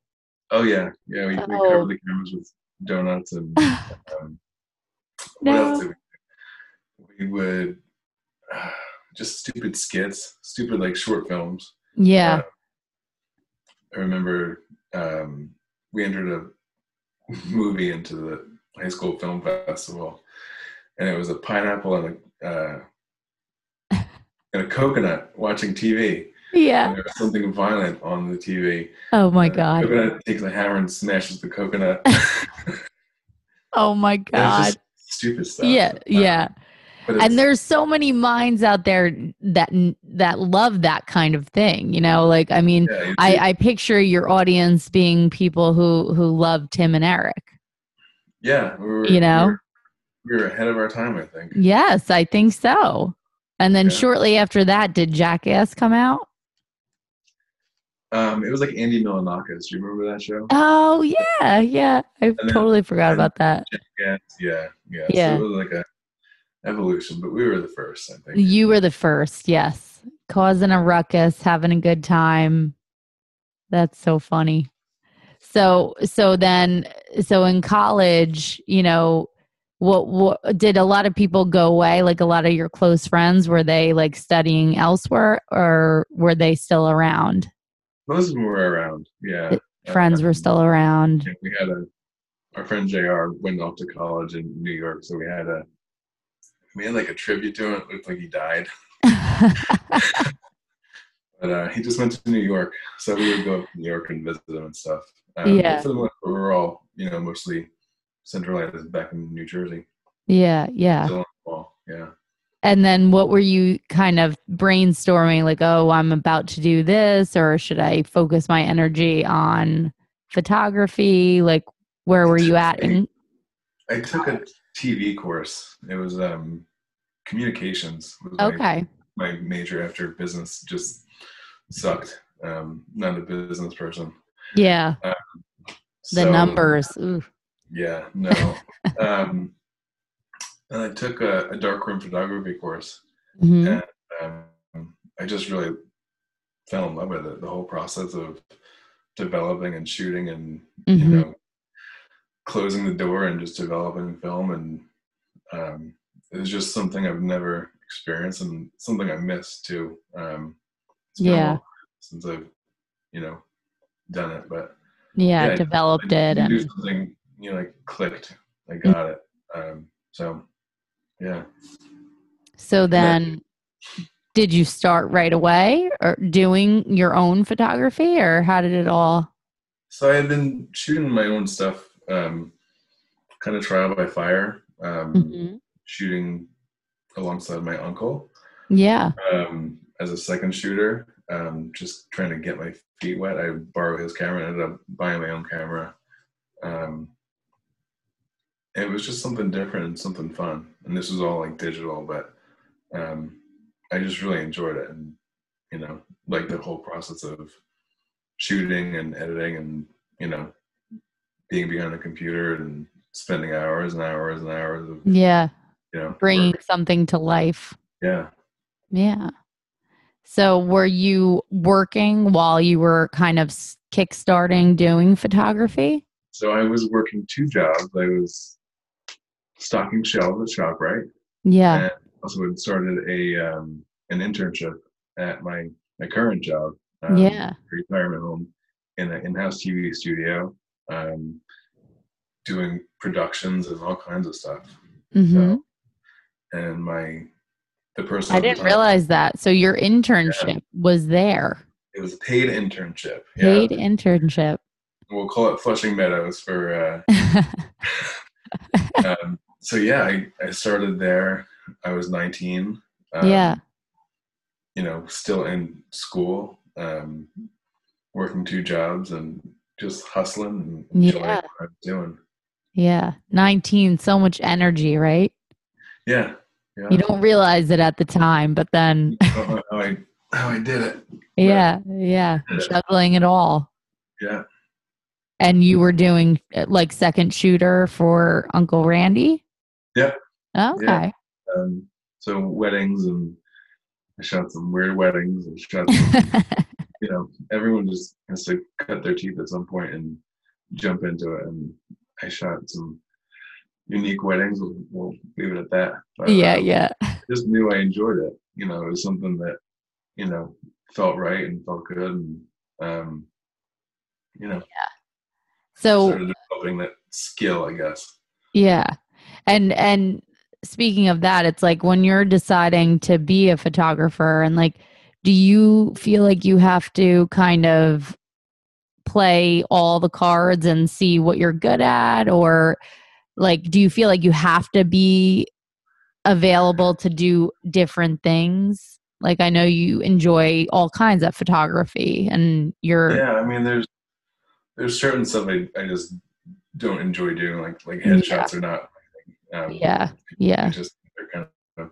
Speaker 2: Oh yeah, yeah. We, we
Speaker 1: Oh.
Speaker 2: covered the cameras with donuts and *laughs* um, what
Speaker 1: No.
Speaker 2: else did we? do? We would uh, *sighs* just stupid skits, stupid like short films.
Speaker 1: Yeah.
Speaker 2: Uh, I remember um, we entered a *laughs* movie into the high school film festival, and it was a pineapple and a uh, *laughs* and a coconut watching TV.
Speaker 1: Yeah.
Speaker 2: And there was something violent on the TV.
Speaker 1: Oh my
Speaker 2: Uh,
Speaker 1: God.
Speaker 2: Coconut takes a hammer and smashes the coconut. *laughs*
Speaker 1: Oh my God.
Speaker 2: stupid stuff.
Speaker 1: Yeah.
Speaker 2: Uh,
Speaker 1: Yeah. And there's so many minds out there that that love that kind of thing. You know, like I mean,
Speaker 2: yeah,
Speaker 1: I, I picture your audience being people who who love Tim and Eric.
Speaker 2: Yeah, we were,
Speaker 1: you know?
Speaker 2: we were, we were ahead of our time, I think.
Speaker 1: Yes, I think so. And then
Speaker 2: Yeah.
Speaker 1: shortly after that, did Jackass come out?
Speaker 2: Um, it was like Andy Milonakis. Do you remember that show?
Speaker 1: Oh yeah, yeah. I
Speaker 2: then-
Speaker 1: totally forgot about that.
Speaker 2: Yeah, yeah, yeah.
Speaker 1: Yeah.
Speaker 2: So it was like a evolution, but we were the first, I think.
Speaker 1: You were the first, yes. Causing a ruckus, having a good time. That's so funny. So so then so in college, you know, what what did a lot of people go away? Like a lot of your close friends, were they like studying elsewhere or were they still around?
Speaker 2: Most of them were around. Yeah.
Speaker 1: Friends were
Speaker 2: Um,
Speaker 1: still around.
Speaker 2: We had a our friend Jr. went off to college in New York, so we had a we had like a tribute to him. It looked like he died, *laughs* *laughs* but uh, he just went to New York, so we would go up to New York and visit him and stuff. Um,
Speaker 1: Yeah.
Speaker 2: For the most part, we're all you know mostly centralized back in New Jersey.
Speaker 1: yeah, yeah.
Speaker 2: The fall. Yeah.
Speaker 1: And then what were you kind of brainstorming like, oh, I'm about to do this or should I focus my energy on photography? Like Where were you at? In,
Speaker 2: I took a TV course. It was um, communications. Was my-
Speaker 1: okay.
Speaker 2: My, major after business just sucked. Um, not a business person.
Speaker 1: Yeah. The
Speaker 2: So,
Speaker 1: numbers. Ooh.
Speaker 2: Yeah, no. *laughs* um, and I took a, a darkroom photography course.
Speaker 1: Mhm.
Speaker 2: um, I just really fell in love with it. The whole process of developing and shooting and you
Speaker 1: Mhm.
Speaker 2: know closing the door and just developing film and um, it was just something I've never experienced and something I miss too. Um, it's been a
Speaker 1: Yeah.
Speaker 2: since I've you know done it, but
Speaker 1: Yeah,
Speaker 2: yeah,
Speaker 1: developed
Speaker 2: I
Speaker 1: it and Mm.
Speaker 2: something you know like clicked. I got it. Um, so yeah.
Speaker 1: so then did you start right away or doing your own photography or how did it all
Speaker 2: So I had been shooting my own stuff, um, kind of trial by fire, um,
Speaker 1: Mhm.
Speaker 2: shooting alongside my uncle
Speaker 1: Yeah.
Speaker 2: um, as a second shooter, um, just trying to get my feet wet. I borrowed his camera and ended up buying my own camera. Um, it was just something different and something fun. And this was all like digital, but um, I just really enjoyed it. And, you know, like the whole process of shooting and editing and, you know, being behind a computer and spending hours and hours and hours of,
Speaker 1: Yeah.
Speaker 2: you know,
Speaker 1: Bringing
Speaker 2: work.
Speaker 1: something to life.
Speaker 2: Yeah.
Speaker 1: Yeah. So were you working while you were kind of kickstarting doing photography?
Speaker 2: So I was working two jobs. I was stocking shelves at ShopRite,
Speaker 1: Yeah.
Speaker 2: and also had started a um, an internship at my my current job. Um,
Speaker 1: Yeah.
Speaker 2: retirement home in an in-house TV studio, um, doing productions and all kinds of stuff.
Speaker 1: hmm
Speaker 2: So, and my the person
Speaker 1: I didn't realize that. So your internship was there.
Speaker 2: it was a paid internship.
Speaker 1: Paid
Speaker 2: Yeah,
Speaker 1: internship.
Speaker 2: we'll call it Flushing Meadows for. Uh, *laughs* um, so yeah, I, I started there. I was 19. Um,
Speaker 1: yeah.
Speaker 2: You know, still in school, um, working two jobs and just hustling and enjoying
Speaker 1: Yeah.
Speaker 2: what I was doing.
Speaker 1: Yeah. 19, so much energy, right?
Speaker 2: Yeah. Yeah.
Speaker 1: You don't realize it at the time, but then, *laughs*
Speaker 2: I don't know how I how I did it.
Speaker 1: yeah, yeah,
Speaker 2: Yeah.
Speaker 1: juggling it all.
Speaker 2: Yeah.
Speaker 1: And you were doing like second shooter for Uncle Randy?
Speaker 2: Yeah.
Speaker 1: Okay.
Speaker 2: Um, so weddings and I shot some weird weddings and shot some, *laughs* you know, everyone just has to cut their teeth at some point and jump into it. And I shot some unique weddings. We'll, we'll leave it at that. But,
Speaker 1: yeah,
Speaker 2: um,
Speaker 1: yeah. *laughs*
Speaker 2: just knew I enjoyed it. You know, it was something that, you know, felt right and felt good. And, um, you know,
Speaker 1: Yeah.
Speaker 2: So, developing that skill, I guess.
Speaker 1: Yeah. And and speaking of that, it's like when you're deciding to be a photographer and like do you feel like you have to kind of play all the cards and see what you're good at or like do you feel like you have to be available to do different things? Like I know you enjoy all kinds of photography and you're
Speaker 2: Yeah, I mean, there's there's certain stuff I, I just don't enjoy doing, like like
Speaker 1: Yeah.
Speaker 2: headshots are not. my. Um,
Speaker 1: yeah, yeah,
Speaker 2: just they're kind of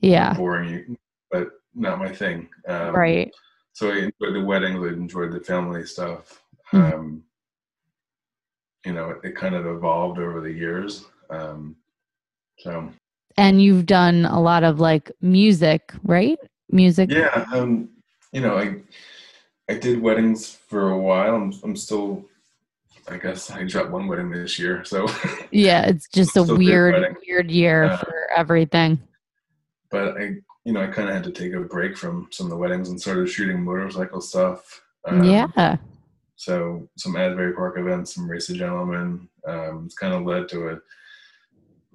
Speaker 1: yeah.
Speaker 2: boring, but not my thing. Um,
Speaker 1: Right.
Speaker 2: So I enjoyed the weddings. I enjoyed the family stuff.
Speaker 1: Mhm.
Speaker 2: Um, you know, it, it kind of evolved over the years. Um, so
Speaker 1: And you've done a lot of like music, right? Music.
Speaker 2: yeah, um, you know, I I did weddings for a while. I'm I'm still. I guess I dropped one wedding this year, so *laughs*
Speaker 1: Yeah, it's just a weird, weird year
Speaker 2: Yeah.
Speaker 1: for everything.
Speaker 2: but I, you know, I kind of had to take a break from some of the weddings and started shooting motorcycle stuff. Um,
Speaker 1: yeah.
Speaker 2: So some Asbury Park events, some Race of Gentlemen. Um, it's kind of led to a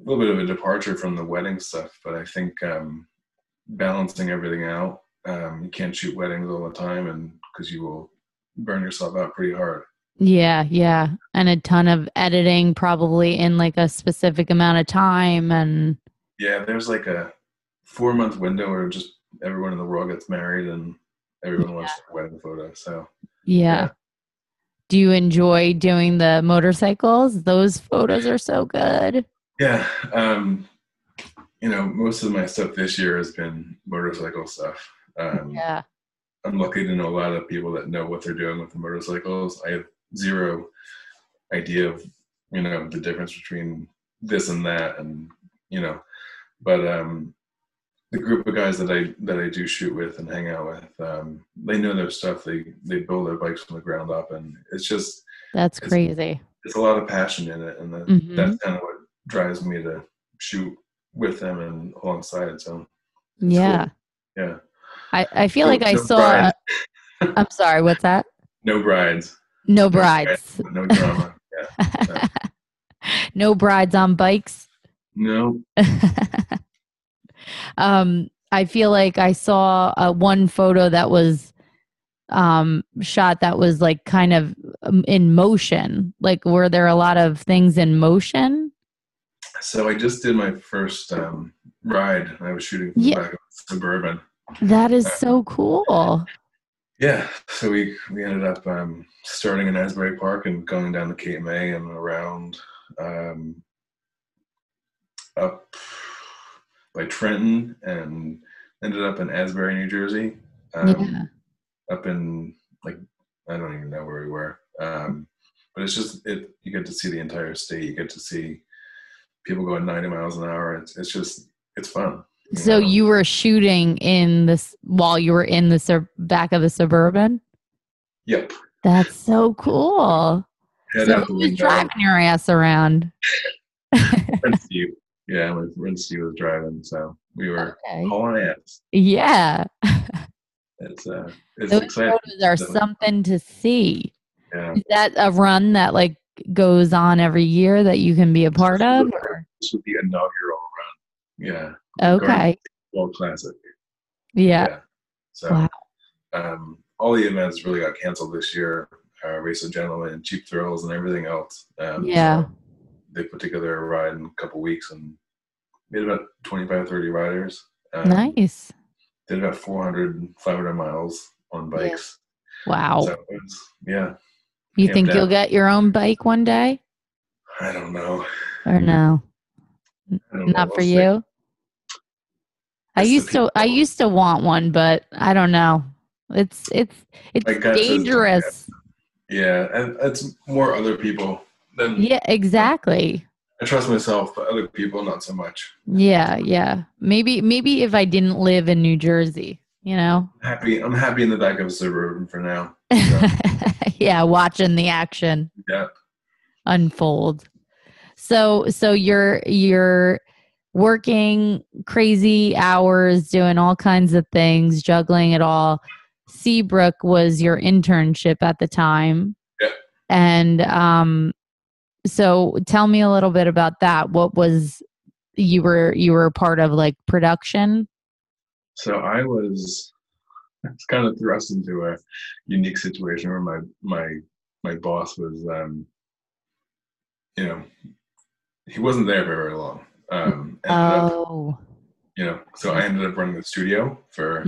Speaker 2: little bit of a departure from the wedding stuff, but I think um, balancing everything out. Um, you can't shoot weddings all the time, and because you will burn yourself out pretty hard.
Speaker 1: Yeah, yeah. And a ton of editing probably in like a specific amount of time and
Speaker 2: Yeah, there's like a four month window where just everyone in the world gets married and everyone wants their wedding photo. So
Speaker 1: yeah.
Speaker 2: Yeah.
Speaker 1: Do you enjoy doing the motorcycles? Those photos are so good.
Speaker 2: Yeah. Um, you know, most of my stuff this year has been motorcycle stuff. Um,
Speaker 1: Yeah.
Speaker 2: I'm lucky to know a lot of people that know what they're doing with the motorcycles. I have zero idea of, you know, the difference between this and that and, you know, but um the group of guys that I that I do shoot with and hang out with, um, they know their stuff. They they build their bikes from the ground up and it's just
Speaker 1: That's
Speaker 2: It's-
Speaker 1: crazy.
Speaker 2: It's a lot of passion in it and that,
Speaker 1: Mhm.
Speaker 2: that's kind of what drives me to shoot with them and alongside. So
Speaker 1: Yeah.
Speaker 2: yeah.
Speaker 1: I, I feel
Speaker 2: No-
Speaker 1: like I
Speaker 2: no
Speaker 1: saw.
Speaker 2: brides. *laughs*
Speaker 1: I'm sorry. What's that?
Speaker 2: No brides.
Speaker 1: No
Speaker 2: No
Speaker 1: brides.
Speaker 2: No drama. *laughs* Yeah.
Speaker 1: no brides on bikes.
Speaker 2: No. *laughs*
Speaker 1: um, I feel like I saw uh, one photo that was um shot that was like kind of um, in motion. Like, were there a lot of things in motion?
Speaker 2: So I just did my first um, ride. I was shooting from
Speaker 1: Yeah.
Speaker 2: the back of a suburban.
Speaker 1: That is so cool.
Speaker 2: Yeah. So we we ended up um, starting in Asbury Park and going down the Cape May and around um, up by Trenton and ended up in Asbury, New Jersey. Um,
Speaker 1: Yeah.
Speaker 2: Up in like I don't even know where we were. Um, but it's just it. You get to see the entire state. You get to see people going 90 miles an hour. It's it's just it's fun.
Speaker 1: So
Speaker 2: know?
Speaker 1: you were shooting in this while you were in the sub- back of the suburban.
Speaker 2: Yep.
Speaker 1: That's so cool.
Speaker 2: Head
Speaker 1: so
Speaker 2: out the
Speaker 1: who was driving your ass around? *laughs*
Speaker 2: friend Steve. Yeah, friend Steve was driving, so we were
Speaker 1: Okay.
Speaker 2: hauling ass.
Speaker 1: Yeah. *laughs*
Speaker 2: It's uh, it's
Speaker 1: Those
Speaker 2: exciting.
Speaker 1: photos are something to see.
Speaker 2: Yeah,
Speaker 1: Is that a run that like goes on every year that you can be a part of? or-
Speaker 2: this was the inaugural run. Yeah,
Speaker 1: Okay.
Speaker 2: World Classic.
Speaker 1: Yeah.
Speaker 2: So,
Speaker 1: Wow.
Speaker 2: um, all the events really got canceled this year. Uh, Race of Gentlemen, Cheap Thrills, and everything else. Um,
Speaker 1: Yeah.
Speaker 2: so they put together a ride in a couple weeks and made about 25, 30 riders. Um,
Speaker 1: Nice.
Speaker 2: Did about 400, 500 miles on
Speaker 1: Yeah.
Speaker 2: bikes.
Speaker 1: Wow.
Speaker 2: So was, yeah,
Speaker 1: you think
Speaker 2: out.
Speaker 1: you'll get your own bike one day
Speaker 2: I don't know.
Speaker 1: or no?
Speaker 2: Don't know.
Speaker 1: For
Speaker 2: We'll
Speaker 1: you? I used to I used to want one, but I don't know. It's it's it's
Speaker 2: My gut
Speaker 1: dangerous.
Speaker 2: Yeah, and it's more other people than
Speaker 1: Yeah, exactly.
Speaker 2: I trust myself, but other people not so much.
Speaker 1: Yeah, yeah. Maybe maybe if I didn't live in New Jersey, you know.
Speaker 2: Happy, I'm happy in the back of a suburban for now. *laughs*
Speaker 1: yeah, watching the action
Speaker 2: Yeah,
Speaker 1: unfold. So so you're you're working crazy hours, doing all kinds of things, juggling it all. Seabrook was your internship at the time.
Speaker 2: Yeah.
Speaker 1: And um so tell me a little bit about that. What was you were you were a part of like production?
Speaker 2: so I was *laughs* it's kind of thrust into a unique situation where my my my boss was, um, you know, he wasn't there for very long. Um, ended up,
Speaker 1: Oh.
Speaker 2: you know, so I ended up running the studio for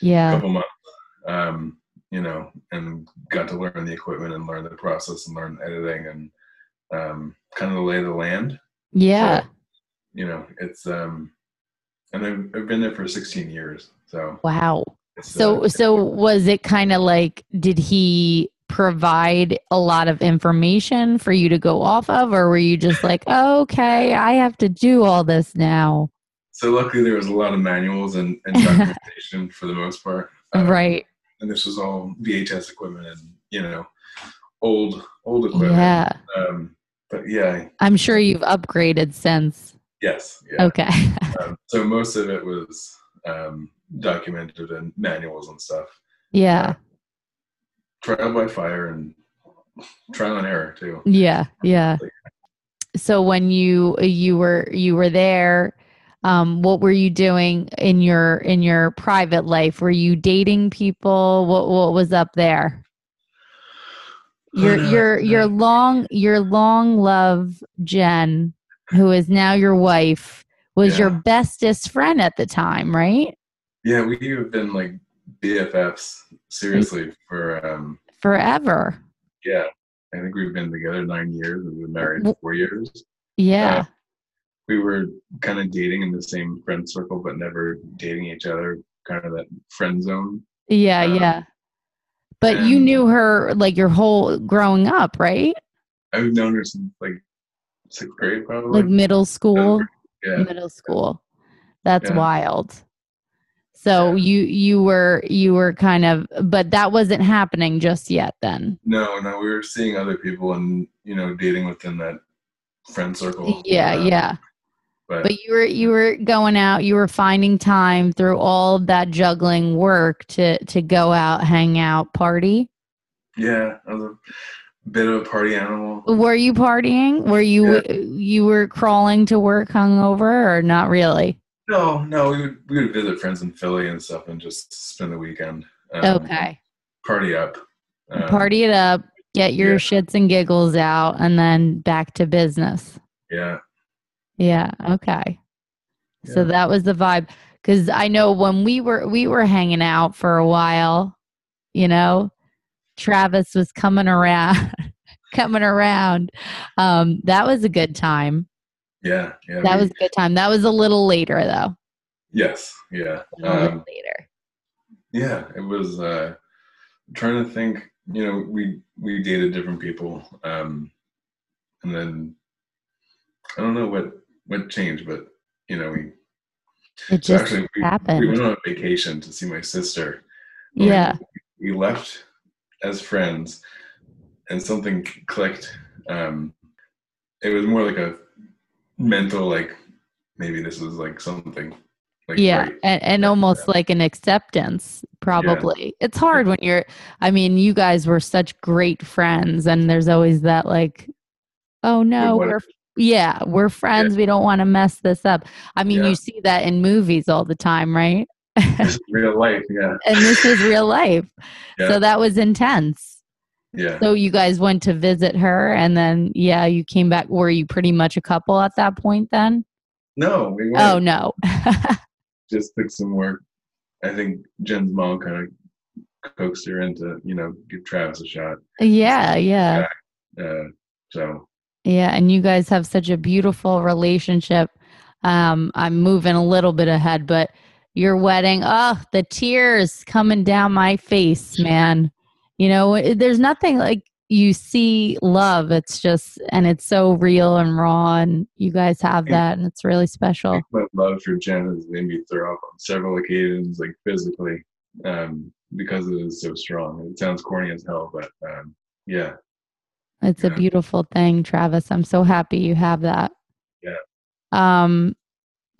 Speaker 1: yeah a
Speaker 2: couple months, um, you know, and got to learn the equipment and learn the process and learn editing and um, kind of the lay of the land.
Speaker 1: Yeah.
Speaker 2: So, you know, it's um, and I've, I've been there for 16 years, so
Speaker 1: Wow. So
Speaker 2: uh,
Speaker 1: so was it kind of like did he provide a lot of information for you to go off of or were you just like, oh, "Okay, I have to do all this now."
Speaker 2: so luckily there was a lot of manuals and, and *laughs* documentation for the most part, Um,
Speaker 1: right.
Speaker 2: And this was all VHS equipment and you know, old old equipment.
Speaker 1: Yeah.
Speaker 2: Um, but yeah,
Speaker 1: I'm sure you've upgraded since.
Speaker 2: yes, yeah.
Speaker 1: Okay. *laughs*
Speaker 2: Um, so most of it was um, documented in manuals and stuff.
Speaker 1: yeah.
Speaker 2: Trial by fire and trial and error too.
Speaker 1: Yeah. Yeah. So when you you were you were there um, what were you doing in your in your private life? Were you dating people? What what was up there? Your your your long your long love Jen, who is now your wife, was your bestest friend at the time, right?
Speaker 2: Yeah, we have been like BFFs seriously for um
Speaker 1: Forever.
Speaker 2: yeah I think we've been together nine years. We've been married four years.
Speaker 1: Yeah.
Speaker 2: We were kind of dating in the same friend circle, but never dating each other. Kind of that friend zone.
Speaker 1: yeah,
Speaker 2: um,
Speaker 1: yeah. But you knew her like your whole growing up, right?
Speaker 2: I've known her since like sixth grade, probably.
Speaker 1: Like middle school.
Speaker 2: yeah,
Speaker 1: middle school. That's
Speaker 2: Yeah.
Speaker 1: wild. So
Speaker 2: Yeah.
Speaker 1: you you were you were kind of but that wasn't happening just yet then.
Speaker 2: no, no, we were seeing other people and you know dating within that friend circle.
Speaker 1: Yeah, yeah.
Speaker 2: But,
Speaker 1: But you were you were going out, you were finding time through all that juggling work to to go out, hang out, party.
Speaker 2: yeah, I was a bit of a party animal.
Speaker 1: Were you partying? Were you you were crawling to work hungover or not really?
Speaker 2: No, no, we would we would visit friends in Philly and stuff and just spend the weekend. um,
Speaker 1: Okay.
Speaker 2: Party up. Um,
Speaker 1: Party it up, get your
Speaker 2: yeah.
Speaker 1: shits and giggles out and then back to business.
Speaker 2: Yeah.
Speaker 1: Yeah. Okay. So that was the vibe. Cause I know when we were we were hanging out for a while, you know, Travis was coming around *laughs* coming around. Um, that was a good time.
Speaker 2: Yeah. Yeah.
Speaker 1: That
Speaker 2: we-
Speaker 1: was a good time. That was a little later though.
Speaker 2: yes. Yeah. Um,
Speaker 1: later.
Speaker 2: yeah. It was. uh I'm trying to think. You know, we we dated different people, um, and then I don't know what what changed, but you know, we
Speaker 1: It just
Speaker 2: actually we,
Speaker 1: happened.
Speaker 2: we went on a vacation to see my sister.
Speaker 1: Yeah.
Speaker 2: we left as friends and something clicked um it was more like a mental like maybe this is like something like
Speaker 1: yeah
Speaker 2: right.
Speaker 1: and, and almost like an acceptance probably it's hard when you're i mean you guys were such great friends and there's always that like oh no we're yeah we're friends we don't want to mess this up. I mean
Speaker 2: Yeah.
Speaker 1: you see that in movies all the time right?
Speaker 2: This is real life yeah. *laughs*
Speaker 1: And this is real life.
Speaker 2: Yeah.
Speaker 1: so that was intense.
Speaker 2: Yeah.
Speaker 1: So you guys went to visit her and then yeah you came back. Were you pretty much a couple at that point then?
Speaker 2: No we went
Speaker 1: oh no. *laughs*
Speaker 2: Just took some work. I think jen's mom kind of coaxed her into you know give travis a shot.
Speaker 1: Yeah yeah.
Speaker 2: Uh so
Speaker 1: Yeah, and you guys have such a beautiful relationship. Um, I'm moving a little bit ahead, but your wedding, oh, the tears coming down my face, man. You know, there's nothing like you see love. It's just, and it's so real and raw, and you guys have that, and it's really special.
Speaker 2: my love for Jen has made me throw up on several occasions, like physically, um, because it is so strong. It sounds corny as hell, but um, yeah,
Speaker 1: It's a beautiful thing, Travis. I'm so happy you have that.
Speaker 2: Yeah.
Speaker 1: Um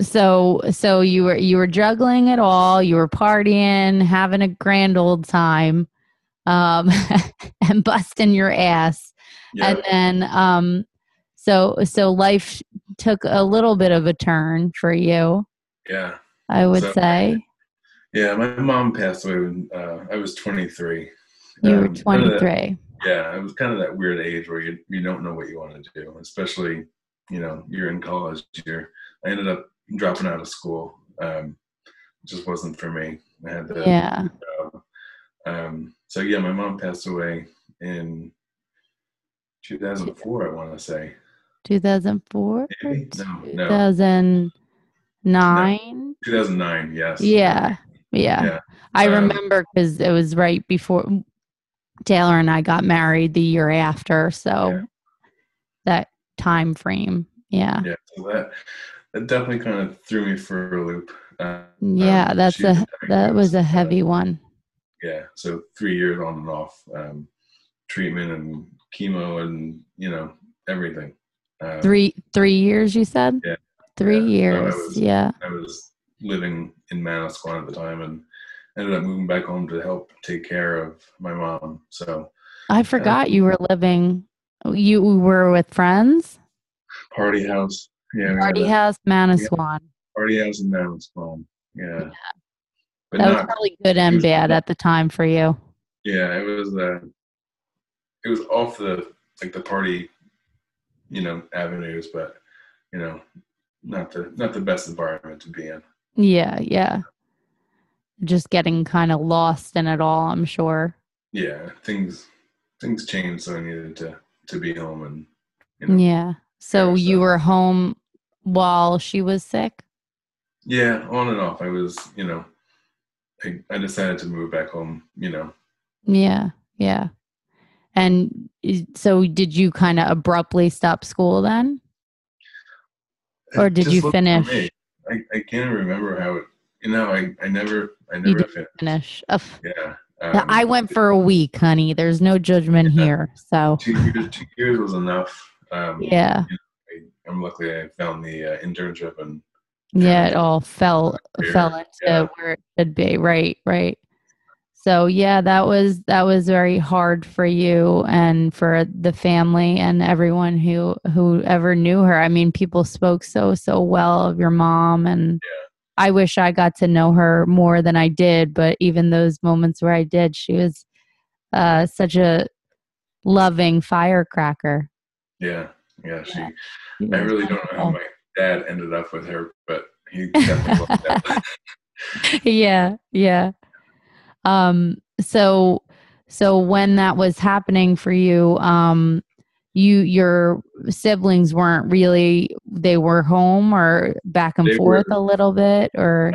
Speaker 1: so so you were you were juggling it all, you were partying, having a grand old time, um *laughs* and busting your ass.
Speaker 2: yeah,
Speaker 1: And then um so so life took a little bit of a turn for you,
Speaker 2: yeah,
Speaker 1: I would
Speaker 2: So-
Speaker 1: say.
Speaker 2: yeah. My mom passed away when uh, I was 23.
Speaker 1: You were
Speaker 2: Um, kind
Speaker 1: 23.
Speaker 2: Yeah, it was kind of that weird age where you you don't know what you want to do, especially you know you're in college. You're I ended up dropping out of school. Um, it just wasn't for me. I had to
Speaker 1: Yeah.
Speaker 2: job. Um, so yeah, my mom passed away in 2004. I want to say
Speaker 1: 2004?
Speaker 2: Maybe? No, no.
Speaker 1: 2009?
Speaker 2: 2009. Yes.
Speaker 1: Yeah, yeah.
Speaker 2: Yeah.
Speaker 1: I
Speaker 2: Um,
Speaker 1: remember because it was right before Taylor and I got married the year after. So
Speaker 2: Yeah.
Speaker 1: that time frame. Yeah.
Speaker 2: Yeah. So that that definitely kind of threw me for a loop. Um,
Speaker 1: Yeah,
Speaker 2: um,
Speaker 1: that's a that was a
Speaker 2: diagnosed, uh,
Speaker 1: heavy one.
Speaker 2: yeah so three years on and off um, treatment and chemo and you know everything um,
Speaker 1: Three three years you said?
Speaker 2: Yeah.
Speaker 1: Three
Speaker 2: Yeah. No, I
Speaker 1: years.
Speaker 2: was-
Speaker 1: yeah.
Speaker 2: i was living in manasquan at the time and ended up moving back home to help take care of my mom so
Speaker 1: I forgot you were living you were with friends?
Speaker 2: party house yeah
Speaker 1: Party
Speaker 2: a
Speaker 1: house, Manasquan.
Speaker 2: party house in manasquan yeah but
Speaker 1: That was
Speaker 2: not
Speaker 1: probably good and
Speaker 2: was-
Speaker 1: bad at the time for you.
Speaker 2: yeah it was uh it was off the like the party you know avenues but you know not the not the best environment to be in
Speaker 1: Yeah, yeah. Just getting kind of lost in it all, I'm sure.
Speaker 2: yeah things things changed so i needed to to be home and you know,
Speaker 1: Yeah. So you were home while she was sick?
Speaker 2: yeah, on and off. I was, you know, I, I decided to move back home. You know,
Speaker 1: Yeah. Yeah. And so did you kind of abruptly stop school then? Or did you finish?
Speaker 2: I, I can't remember how it. You know, I, I never I never.
Speaker 1: Finish. Ugh.
Speaker 2: Yeah.
Speaker 1: Yeah,
Speaker 2: um,
Speaker 1: I went for a week, honey. There's no judgment
Speaker 2: Yeah.
Speaker 1: here. So,
Speaker 2: two years. Two years was enough. Um,
Speaker 1: yeah.
Speaker 2: I, I'm lucky I found the uh, internship and
Speaker 1: Yeah, it all fell
Speaker 2: career,
Speaker 1: fell into
Speaker 2: yeah.
Speaker 1: where it should be. Right, right. So yeah, that was that was very hard for you and for the family and everyone who who ever knew her. I mean, people spoke so so well of your mom and I wish I got to know her more than I did, but even those moments where I did, she was uh such a loving firecracker.
Speaker 2: yeah, yeah. She.
Speaker 1: Yeah.
Speaker 2: I really don't know how my dad ended up with her, but he definitely looked at *laughs* *laughs*
Speaker 1: yeah yeah um so so when that was happening for you um you your siblings weren't really they were home or back and
Speaker 2: They
Speaker 1: forth
Speaker 2: were-
Speaker 1: a little bit or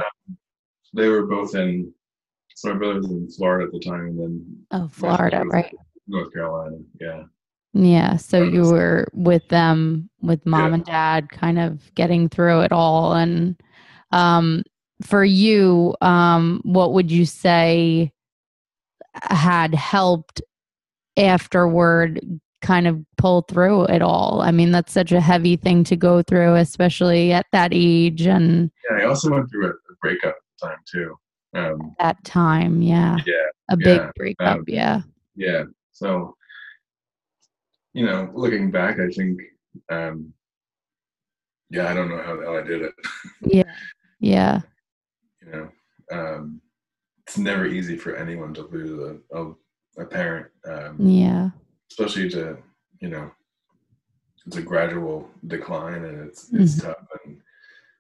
Speaker 2: They were both in. So my brother was in Florida at the time, and then
Speaker 1: oh florida right
Speaker 2: North Carolina. Yeah.
Speaker 1: yeah so you were with them with mom
Speaker 2: Yeah.
Speaker 1: and dad kind of getting through it all and um for you um what would you say had helped afterward kind of pull through it all i mean that's such a heavy thing to go through especially at that age and
Speaker 2: Yeah. I also went through a, a breakup time too. Um,
Speaker 1: that time yeah
Speaker 2: yeah.
Speaker 1: a big
Speaker 2: Yeah,
Speaker 1: breakup
Speaker 2: um,
Speaker 1: yeah
Speaker 2: Yeah. So, you know, looking back, I think, um, yeah, I don't know how the hell I did it. *laughs*
Speaker 1: yeah yeah
Speaker 2: you know, um, it's never easy for anyone to lose a, a, a parent, um,
Speaker 1: yeah
Speaker 2: especially to, you know, it's a gradual decline and it's, it's
Speaker 1: Mhm.
Speaker 2: tough and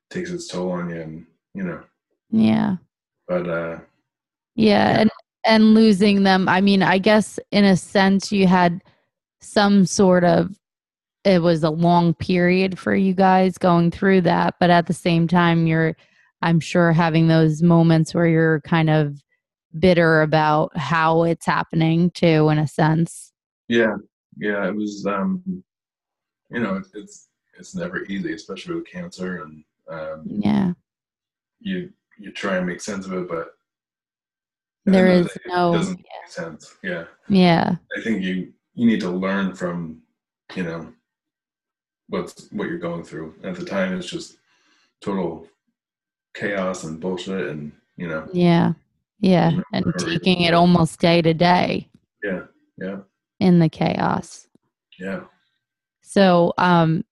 Speaker 2: takes its toll on you and, you know,
Speaker 1: yeah
Speaker 2: but, uh,
Speaker 1: Yeah,
Speaker 2: Yeah.
Speaker 1: and and losing them. I mean, I guess in a sense you had some sort of it was a long period for you guys going through that, but at the same time you're I'm sure having those moments where you're kind of bitter about how it's happening too in a sense.
Speaker 2: Yeah, yeah, it was, um, you know, it's, it's, it's never easy, especially with cancer and, um,
Speaker 1: Yeah.
Speaker 2: you, you try and make sense of it, but there is the
Speaker 1: There
Speaker 2: end of
Speaker 1: is
Speaker 2: the day,
Speaker 1: no
Speaker 2: doesn't make sense. Yeah.
Speaker 1: Yeah.
Speaker 2: I think you you need to learn from you know what's what you're going through. At the time, it's just total chaos and bullshit, and you know,
Speaker 1: Yeah. Yeah. And taking it almost day to day
Speaker 2: yeah, yeah,
Speaker 1: in the chaos.
Speaker 2: yeah,
Speaker 1: So, um,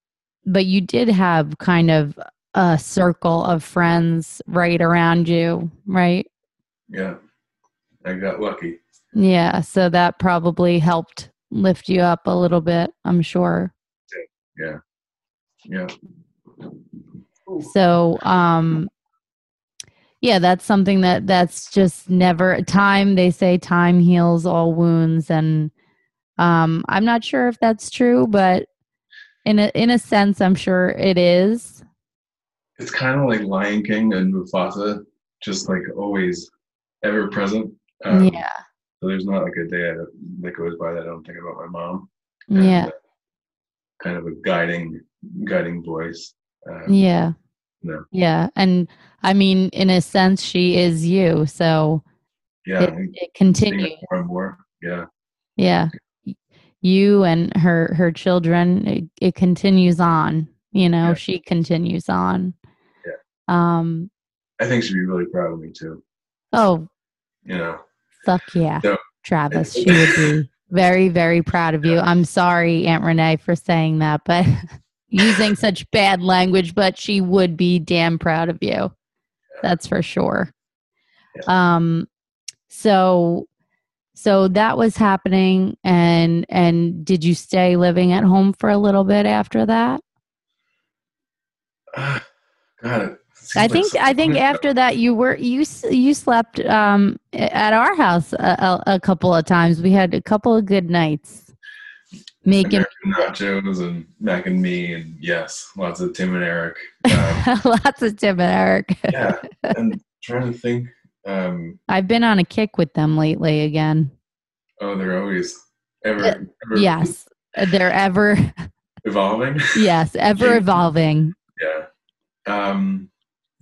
Speaker 1: but you did have kind of a circle of friends right around you, right?
Speaker 2: yeah. I got lucky.
Speaker 1: Yeah. So that probably helped lift you up a little bit, I'm sure.
Speaker 2: Yeah, yeah,
Speaker 1: So, um, yeah, that's something that that's just never time. They say time heals all wounds, and um, I'm not sure if that's true, but in a in a sense, I'm sure it is.
Speaker 2: it's kind of like Lion King and Mufasa, just like always ever present. Um,
Speaker 1: yeah,
Speaker 2: So there's not like a day that, that goes by that I don't think about my mom. and,
Speaker 1: yeah,
Speaker 2: uh, kind of a guiding guiding voice. Um,
Speaker 1: yeah,
Speaker 2: No.
Speaker 1: yeah. And I mean, in a sense, she is you, so
Speaker 2: yeah,
Speaker 1: it,
Speaker 2: I-
Speaker 1: it
Speaker 2: seeing it
Speaker 1: continues.
Speaker 2: more and more. Yeah,
Speaker 1: Yeah, you and her her children. It, it continues on. You know,
Speaker 2: Yeah.
Speaker 1: she continues on.
Speaker 2: Yeah.
Speaker 1: Um.
Speaker 2: I think she'd be really proud of me too.
Speaker 1: Oh,
Speaker 2: You know,
Speaker 1: Fuck yeah,
Speaker 2: No.
Speaker 1: Travis. She would be very, very proud of you. I'm sorry, Aunt Renee, for saying that, but *laughs* using such bad language, but she would be damn proud of you. That's for sure. Um, so, so that was happening, and and did you stay living at home for a little bit after that?
Speaker 2: God, seems
Speaker 1: I
Speaker 2: like
Speaker 1: think I think after that you were you you slept um at our house a, a, a couple of times. We had a couple of good nights. Making
Speaker 2: American nachos and mac and me and yes, lots of Tim and Eric. Um, *laughs*
Speaker 1: lots of Tim and Eric.
Speaker 2: yeah, and trying to think. Um,
Speaker 1: I've been on a kick with them lately again.
Speaker 2: oh, they're always ever,
Speaker 1: Uh,
Speaker 2: ever
Speaker 1: Yes. They're ever,
Speaker 2: evolving. *laughs*
Speaker 1: yes, ever evolving.
Speaker 2: yeah. Um,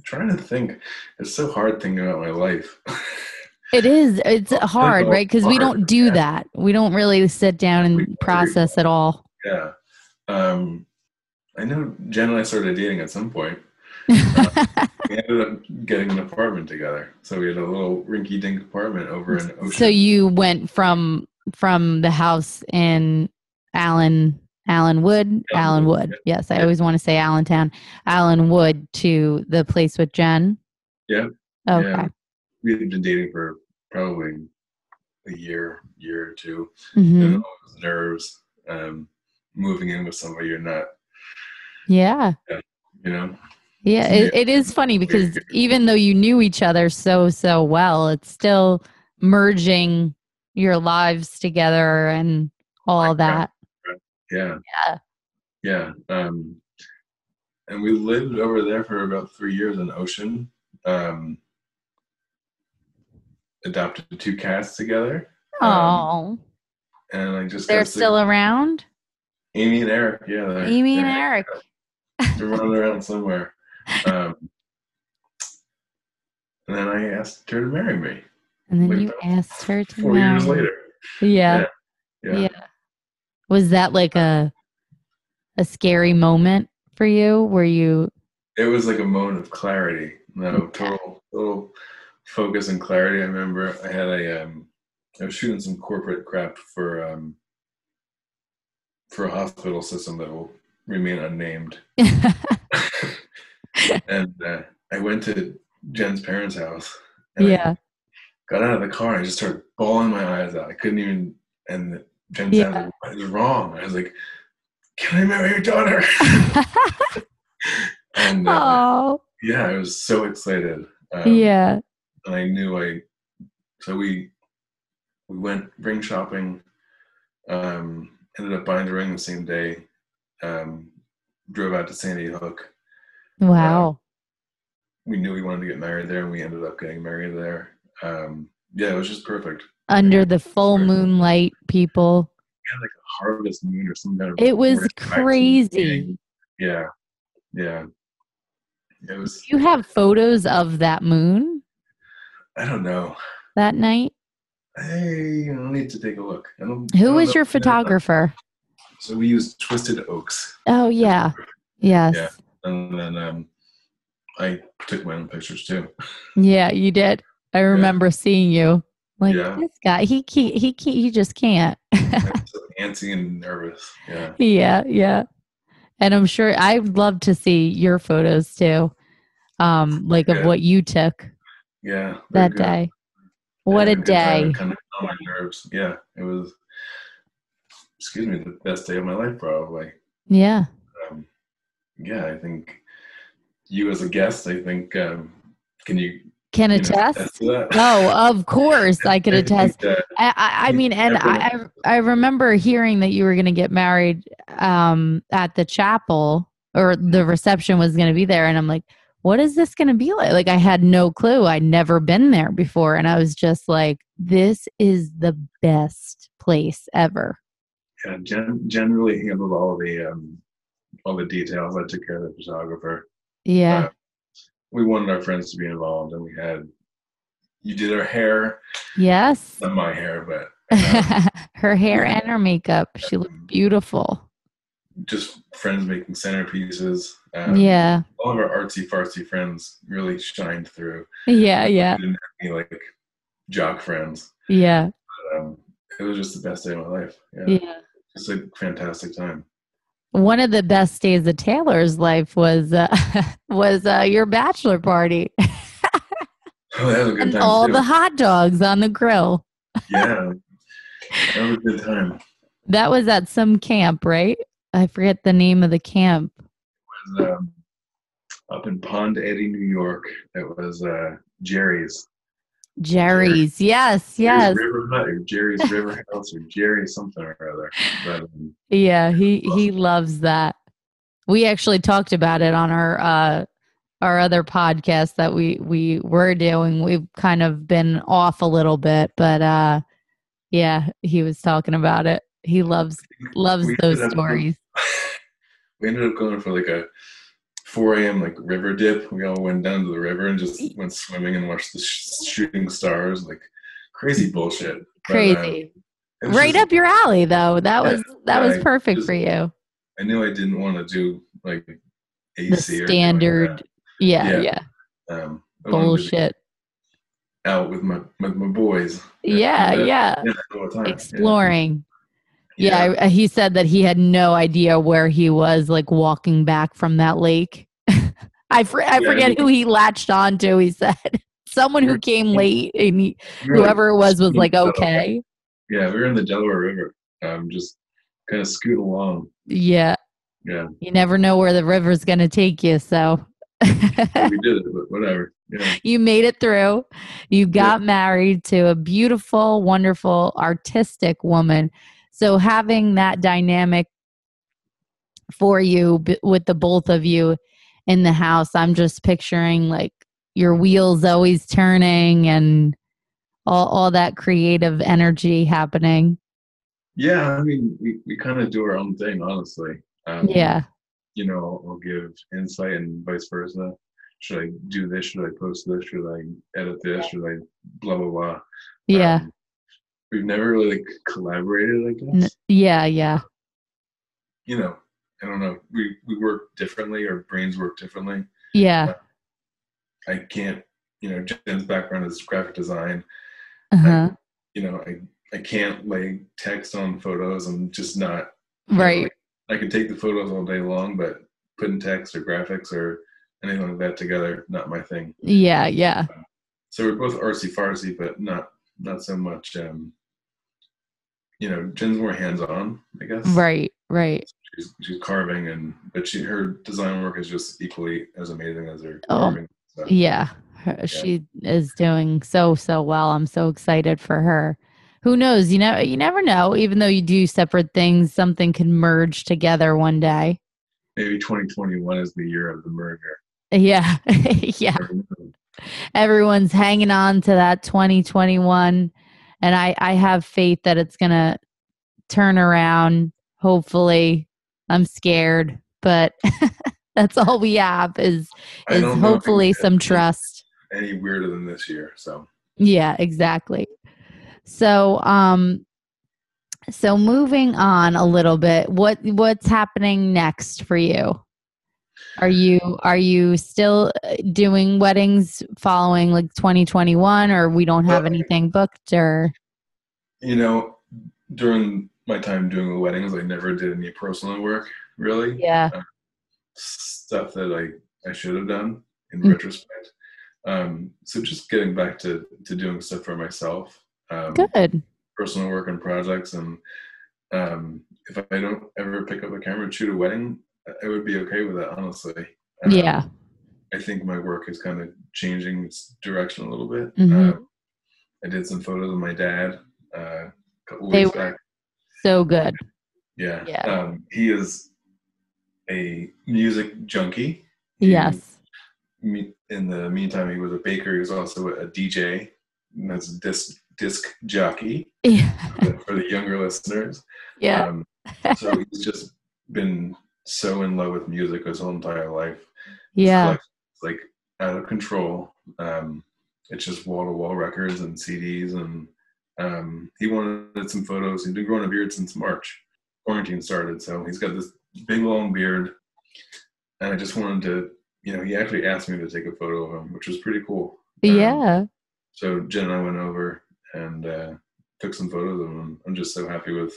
Speaker 2: trying to think. It's so hard thinking about my life. *laughs*
Speaker 1: It is. It's hard, right? Because we don't do
Speaker 2: yeah.
Speaker 1: that. We don't really sit down and
Speaker 2: agree.
Speaker 1: process at all.
Speaker 2: yeah. Um, I know Jen and I started dating at some point. We ended up getting an apartment together. So we had a little rinky dink apartment over in Ocean.
Speaker 1: so you went from from the house in Allen Allen Wood, Allen
Speaker 2: Wood,
Speaker 1: Wood. Yes, I
Speaker 2: Yeah.
Speaker 1: always want to say Allentown, Allen Wood to the place with Jen.
Speaker 2: Yeah.
Speaker 1: Okay.
Speaker 2: Yeah. we had been dating for probably a year, year or two.
Speaker 1: hmm
Speaker 2: And all those nerves, um, moving in with somebody you're not,
Speaker 1: Yeah.
Speaker 2: you know.
Speaker 1: Yeah, it, it is funny because even though you knew each other so so well, it's still merging your lives together and all
Speaker 2: Right,
Speaker 1: that.
Speaker 2: Yeah.
Speaker 1: Yeah.
Speaker 2: Yeah. Um, and we lived over there for about three years in Ocean. Um, adopted two cats together. Um,
Speaker 1: Oh,
Speaker 2: and I just
Speaker 1: they're still around.
Speaker 2: Amy and Eric. Yeah.
Speaker 1: Amy and Eric.
Speaker 2: They're running around somewhere. Um, and then I asked her to marry me
Speaker 1: And then you asked her to
Speaker 2: four years
Speaker 1: marry.
Speaker 2: later.
Speaker 1: Yeah.
Speaker 2: Yeah.
Speaker 1: yeah. Was that like a a scary moment for you? Were you
Speaker 2: It was like a moment of clarity. No, total, total focus and clarity. I remember I had a, um, I was shooting some corporate crap for, um, for a hospital system that will remain unnamed. *laughs* and uh, I went to Jen's parents' house. And I
Speaker 1: Yeah.
Speaker 2: got out of the car and I just started bawling my eyes out. I couldn't even. And Jen
Speaker 1: Yeah.
Speaker 2: said, "What is wrong?" I was like, "Can I marry your daughter?" *laughs* and uh,
Speaker 1: oh,
Speaker 2: yeah, I was so excited. Um,
Speaker 1: yeah.
Speaker 2: and I knew I. So we we went ring shopping. Um, ended up buying the ring the same day. Um, drove out to Sandy Hook.
Speaker 1: Wow.
Speaker 2: We knew we wanted to get married there, and we ended up getting married there. Um, yeah, it was just perfect.
Speaker 1: Under the full moonlight, people.
Speaker 2: Had like a harvest moon or some kind of.
Speaker 1: It was crazy.
Speaker 2: Yeah, yeah. It was.
Speaker 1: You have photos of that moon
Speaker 2: I don't know.
Speaker 1: that night?
Speaker 2: Hey, I need to take a look. I don't, I
Speaker 1: Who was your
Speaker 2: if I know.
Speaker 1: photographer?
Speaker 2: So we used Twisted Oaks,
Speaker 1: Oh, yeah. Yes.
Speaker 2: Yeah. And then um, I took my own pictures too.
Speaker 1: Yeah, you did. I remember seeing you. Like
Speaker 2: Yeah.
Speaker 1: this guy, he can't, he can't, he just can't. *laughs*
Speaker 2: So antsy and nervous. Yeah,
Speaker 1: yeah, yeah. And I'm sure I'd love to see your photos too, um, like of what you took
Speaker 2: yeah.
Speaker 1: that
Speaker 2: good.
Speaker 1: day. What a
Speaker 2: had good time.
Speaker 1: day!
Speaker 2: Kind of my nerves. Yeah, it was. Excuse me, the best day of my life, probably.
Speaker 1: Yeah,
Speaker 2: Um, yeah, I think you as a guest. I think um, can you,
Speaker 1: can
Speaker 2: you know,
Speaker 1: attest.
Speaker 2: to?
Speaker 1: Oh, of course, I could *laughs* attest.
Speaker 2: uh,
Speaker 1: I, I, I mean, and I, I I remember hearing that you were going to get married um, at the chapel, or the reception was going to be there, and I'm like, what is this going to be like? Like, I had no clue. I'd never been there before, and I was just like, this is the best place ever.
Speaker 2: yeah, Jen, Jen really handled all the um, all the details. I took care of the photographer.
Speaker 1: Yeah,
Speaker 2: Uh, we wanted our friends to be involved, and we had you did her hair,
Speaker 1: yes.
Speaker 2: not my hair, but um, *laughs*
Speaker 1: her hair and her makeup. She looked beautiful.
Speaker 2: just friends making centerpieces. Um,
Speaker 1: Yeah,
Speaker 2: all of our artsy fartsy friends really shined through.
Speaker 1: yeah, yeah,
Speaker 2: We didn't have any like jock friends.
Speaker 1: yeah,
Speaker 2: Um, it was just the best day of my life. Yeah,
Speaker 1: yeah.
Speaker 2: just a fantastic time.
Speaker 1: One of the best days of Taylor's life was uh, *laughs* was uh, your bachelor party *laughs*
Speaker 2: Oh, that was a good
Speaker 1: and
Speaker 2: time
Speaker 1: all
Speaker 2: too.
Speaker 1: the hot dogs on the grill. *laughs*
Speaker 2: yeah, that was a good time.
Speaker 1: That was at some camp, right? I forget the name of the camp.
Speaker 2: It was um, up in Pond Eddy, New York. It was uh, Jerry's.
Speaker 1: Jerry's. Yes, yes.
Speaker 2: Jerry's River Hut or Jerry's River House or Jerry something or other. But, um,
Speaker 1: Yeah, he he loves that. We actually talked about it on our uh our other podcast that we we were doing. We've kind of been off a little bit, but uh yeah, he was talking about it. He loves loves those
Speaker 2: ended up-
Speaker 1: stories. *laughs*
Speaker 2: we ended up going for like a 4 a.m. like river dip. We all went down to the river and just went swimming and watched the sh- shooting stars. Like crazy bullshit. But, uh,
Speaker 1: Crazy. Right
Speaker 2: just-
Speaker 1: up your alley though. That
Speaker 2: Yeah,
Speaker 1: was that was perfect
Speaker 2: Just
Speaker 1: for you.
Speaker 2: I knew I didn't want to do like AC
Speaker 1: The
Speaker 2: or like
Speaker 1: standard yeah,
Speaker 2: Yeah.
Speaker 1: yeah.
Speaker 2: Um, I wanted to be
Speaker 1: Bullshit.
Speaker 2: Out with my with my boys.
Speaker 1: Yeah, yeah.
Speaker 2: Yeah.
Speaker 1: Exploring. Yeah,
Speaker 2: Yeah.
Speaker 1: I, he said that he had no idea where he was, like walking back from that lake. I for, I
Speaker 2: Yeah,
Speaker 1: forget who he latched on to. He said *laughs* someone who came late, and he,
Speaker 2: We were, like,
Speaker 1: whoever it was was like, okay,
Speaker 2: Yeah, we were in the Delaware River. Um, just kind of scoot along.
Speaker 1: yeah.
Speaker 2: Yeah,
Speaker 1: You never know where the river's gonna take you, so.
Speaker 2: we *laughs* did it, but whatever. Yeah.
Speaker 1: you made it through. You got married to a beautiful, wonderful, artistic woman. So having that dynamic for you b- with the both of you in the house, I'm just picturing like your wheels always turning and all all that creative energy happening.
Speaker 2: Yeah, I mean, we, we kind of do our own thing, honestly. Um,
Speaker 1: Yeah.
Speaker 2: You know, I'll give insight and vice versa. Should I do this? Should I post this? Should I edit this? Should I blah blah blah?
Speaker 1: Yeah.
Speaker 2: Um, we've never really like collaborated, I
Speaker 1: N-
Speaker 2: guess.
Speaker 1: yeah, yeah.
Speaker 2: You know, I don't know. We we work differently. Our brains work differently.
Speaker 1: Yeah.
Speaker 2: I can't. You know, Jen's background is graphic design.
Speaker 1: Uh-huh.
Speaker 2: You know, I I can't lay text on photos. I'm just not you know,
Speaker 1: Right.
Speaker 2: I can take the photos all day long, but putting text or graphics or anything like that together, not my thing.
Speaker 1: Yeah, yeah.
Speaker 2: So we're both artsy fartsy, but not not so much. Um, you know, Jen's more hands on, I guess.
Speaker 1: Right, right.
Speaker 2: She's, she's carving, and but she her design work is just equally as amazing as her
Speaker 1: Oh,
Speaker 2: carving. So,
Speaker 1: Yeah, her, she is doing so so well. I'm so excited for her. Who knows? You know, you never know. Even though you do separate things, something can merge together one day.
Speaker 2: maybe 2021 is the year of the merger. *laughs*
Speaker 1: Yeah, *laughs* yeah. Everyone's hanging on to that 2021, and I I have faith that it's gonna turn around. Hopefully, I'm scared, but *laughs* that's all we have is is
Speaker 2: don't know if
Speaker 1: hopefully some trust.
Speaker 2: Any weirder than this year? So
Speaker 1: Yeah, exactly. So, um, so moving on a little bit, what what's happening next for you? Are you are you still uh, doing weddings following like 2021, or we don't have anything booked, or
Speaker 2: you know, during my time doing the weddings, I never did any personal work really.
Speaker 1: yeah,
Speaker 2: stuff that I, I should have done in
Speaker 1: Mm.
Speaker 2: retrospect. Um, so just getting back to, to doing stuff for myself, um,
Speaker 1: good,
Speaker 2: personal work and projects. And um, if I don't ever pick up the camera and shoot a wedding, I- would be okay with that, honestly. Um,
Speaker 1: yeah,
Speaker 2: I think my work is kind of changing its direction a little bit.
Speaker 1: Mhm.
Speaker 2: Um, I did some photos of my dad uh, a couple
Speaker 1: They
Speaker 2: weeks
Speaker 1: were-
Speaker 2: back.
Speaker 1: So good.
Speaker 2: Yeah.
Speaker 1: Yeah.
Speaker 2: Um, he is a music junkie. He-
Speaker 1: Yes,
Speaker 2: me- in the meantime, he was a baker. He was also a DJ, and that's a disc disc jockey *laughs*
Speaker 1: yeah,
Speaker 2: for the younger listeners.
Speaker 1: yeah,
Speaker 2: Um, so he's just been so in love with music his whole entire life.
Speaker 1: Yeah,
Speaker 2: collection's, like out of control. Um, it's just wall to wall records and CDs, and um, he wanted some photos. He's been growing a beard since March. Quarantine started, so he's got this big long beard, and I just wanted to, you know, he actually asked me to take a photo of him, which was pretty cool. Um,
Speaker 1: yeah.
Speaker 2: So Jen and I went over and uh, took some photos of him. I'm just so happy with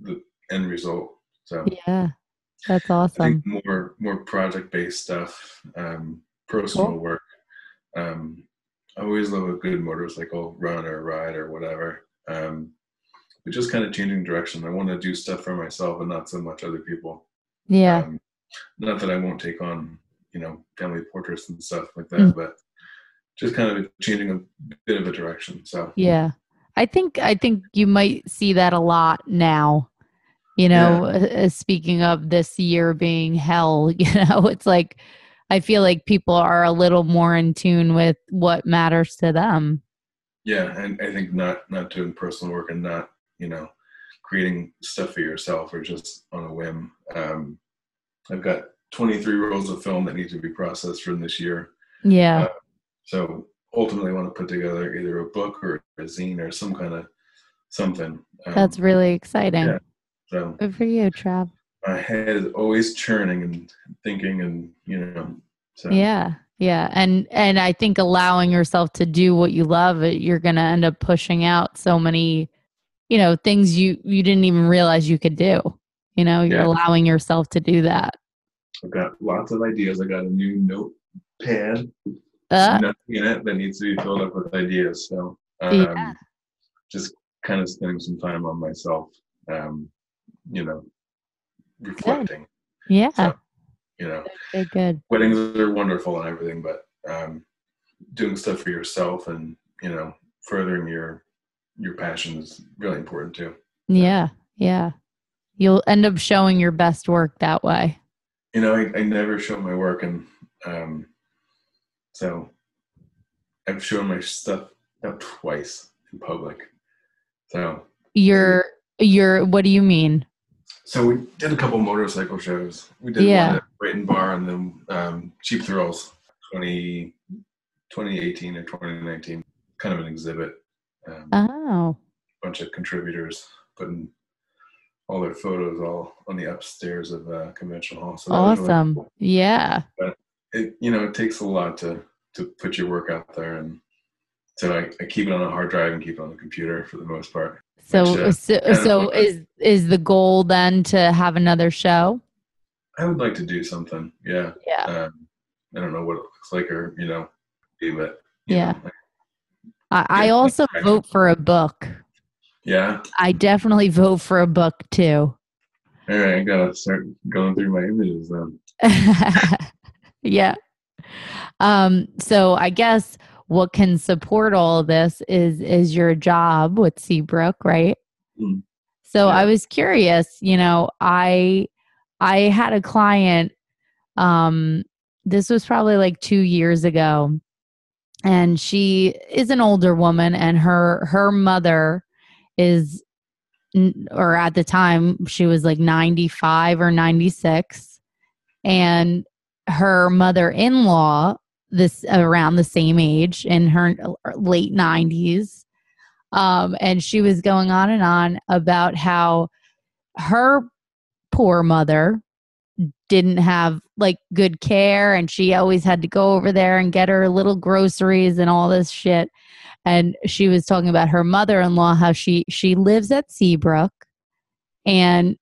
Speaker 2: the end result. So
Speaker 1: Yeah, that's awesome.
Speaker 2: more more project based stuff, um, personal
Speaker 1: Cool.
Speaker 2: work. Um, I always love a good motorcycle run or ride or whatever. Um, but just kind of changing direction. I want to do stuff for myself and not so much other people.
Speaker 1: Yeah,
Speaker 2: Um, not that I won't take on, you know, family portraits and stuff like that,
Speaker 1: Mm.
Speaker 2: but just kind of changing a bit of a direction. So
Speaker 1: Yeah. I think I think you might see that a lot now. You know, uh, speaking of this year being hell, *laughs* you know, it's like I feel like people are a little more in tune with what matters to them.
Speaker 2: yeah, and I think not not doing personal work and not you know creating stuff for yourself or just on a whim. Um, I've got 23 rolls of film that need to be processed from this year.
Speaker 1: Yeah.
Speaker 2: Uh, So ultimately, I want to put together either a book or a zine or some kind of something. Um,
Speaker 1: That's really exciting.
Speaker 2: yeah. so.
Speaker 1: Good for you, Trav.
Speaker 2: My head is always churning and thinking, and you know. So
Speaker 1: Yeah. Yeah. And and I think allowing yourself to do what you love, you're going to end up pushing out so many, you know, things you you didn't even realize you could do. You know, you're
Speaker 2: Yeah.
Speaker 1: allowing yourself to do that.
Speaker 2: I've got lots of ideas. I got a new notepad,
Speaker 1: Uh,
Speaker 2: nothing in it that needs to be filled up with ideas. So um,
Speaker 1: Yeah.
Speaker 2: just kind of spending some time on myself. Um, you know, reflecting.
Speaker 1: yeah.
Speaker 2: So, you know,
Speaker 1: Good, good.
Speaker 2: weddings are wonderful and everything, but um, doing stuff for yourself and you know furthering your your passion is really important too.
Speaker 1: Yeah. Yeah. You'll end up showing your best work that way.
Speaker 2: You know, I, I never show my work, and um, so I've shown my stuff about twice in public. So,
Speaker 1: You're you're what do you mean?
Speaker 2: So we did a couple motorcycle shows. We did
Speaker 1: Yeah.
Speaker 2: one at Brighton Bar and then um, Cheap Thrills 20, 2018 or 2019. Kind of an exhibit. Um,
Speaker 1: Oh.
Speaker 2: bunch of contributors putting all their photos all on the upstairs of uh, convention hall. So was really
Speaker 1: Awesome.
Speaker 2: cool.
Speaker 1: Yeah.
Speaker 2: It you know it takes a lot to to put your work out there, and so I, I keep it on a hard drive and keep it on the computer for the most part.
Speaker 1: So so, so is is the goal then to have another show?
Speaker 2: I would like to do something. Yeah.
Speaker 1: Yeah.
Speaker 2: Um, I don't know what it looks like or you know, do but
Speaker 1: Yeah.
Speaker 2: know,
Speaker 1: I, I
Speaker 2: Yeah,
Speaker 1: also
Speaker 2: okay.
Speaker 1: vote for a book.
Speaker 2: yeah.
Speaker 1: I definitely vote for a book too.
Speaker 2: All right, I gotta start going through my images then. *laughs*
Speaker 1: yeah. Um, so I guess what can support all of this is is your job with Seabrook, right?
Speaker 2: Mm.
Speaker 1: So
Speaker 2: Yeah.
Speaker 1: I was curious, you know, I I had a client um this was probably like 2 years ago and she is an older woman and her her mother is or at the time she was like 95 or 96 and her mother-in-law this around the same age in her late 90s um, and she was going on and on about how her poor mother didn't have like good care and she always had to go over there and get her little groceries and all this shit. And she was talking about her mother-in-law how she she lives at Seabrook and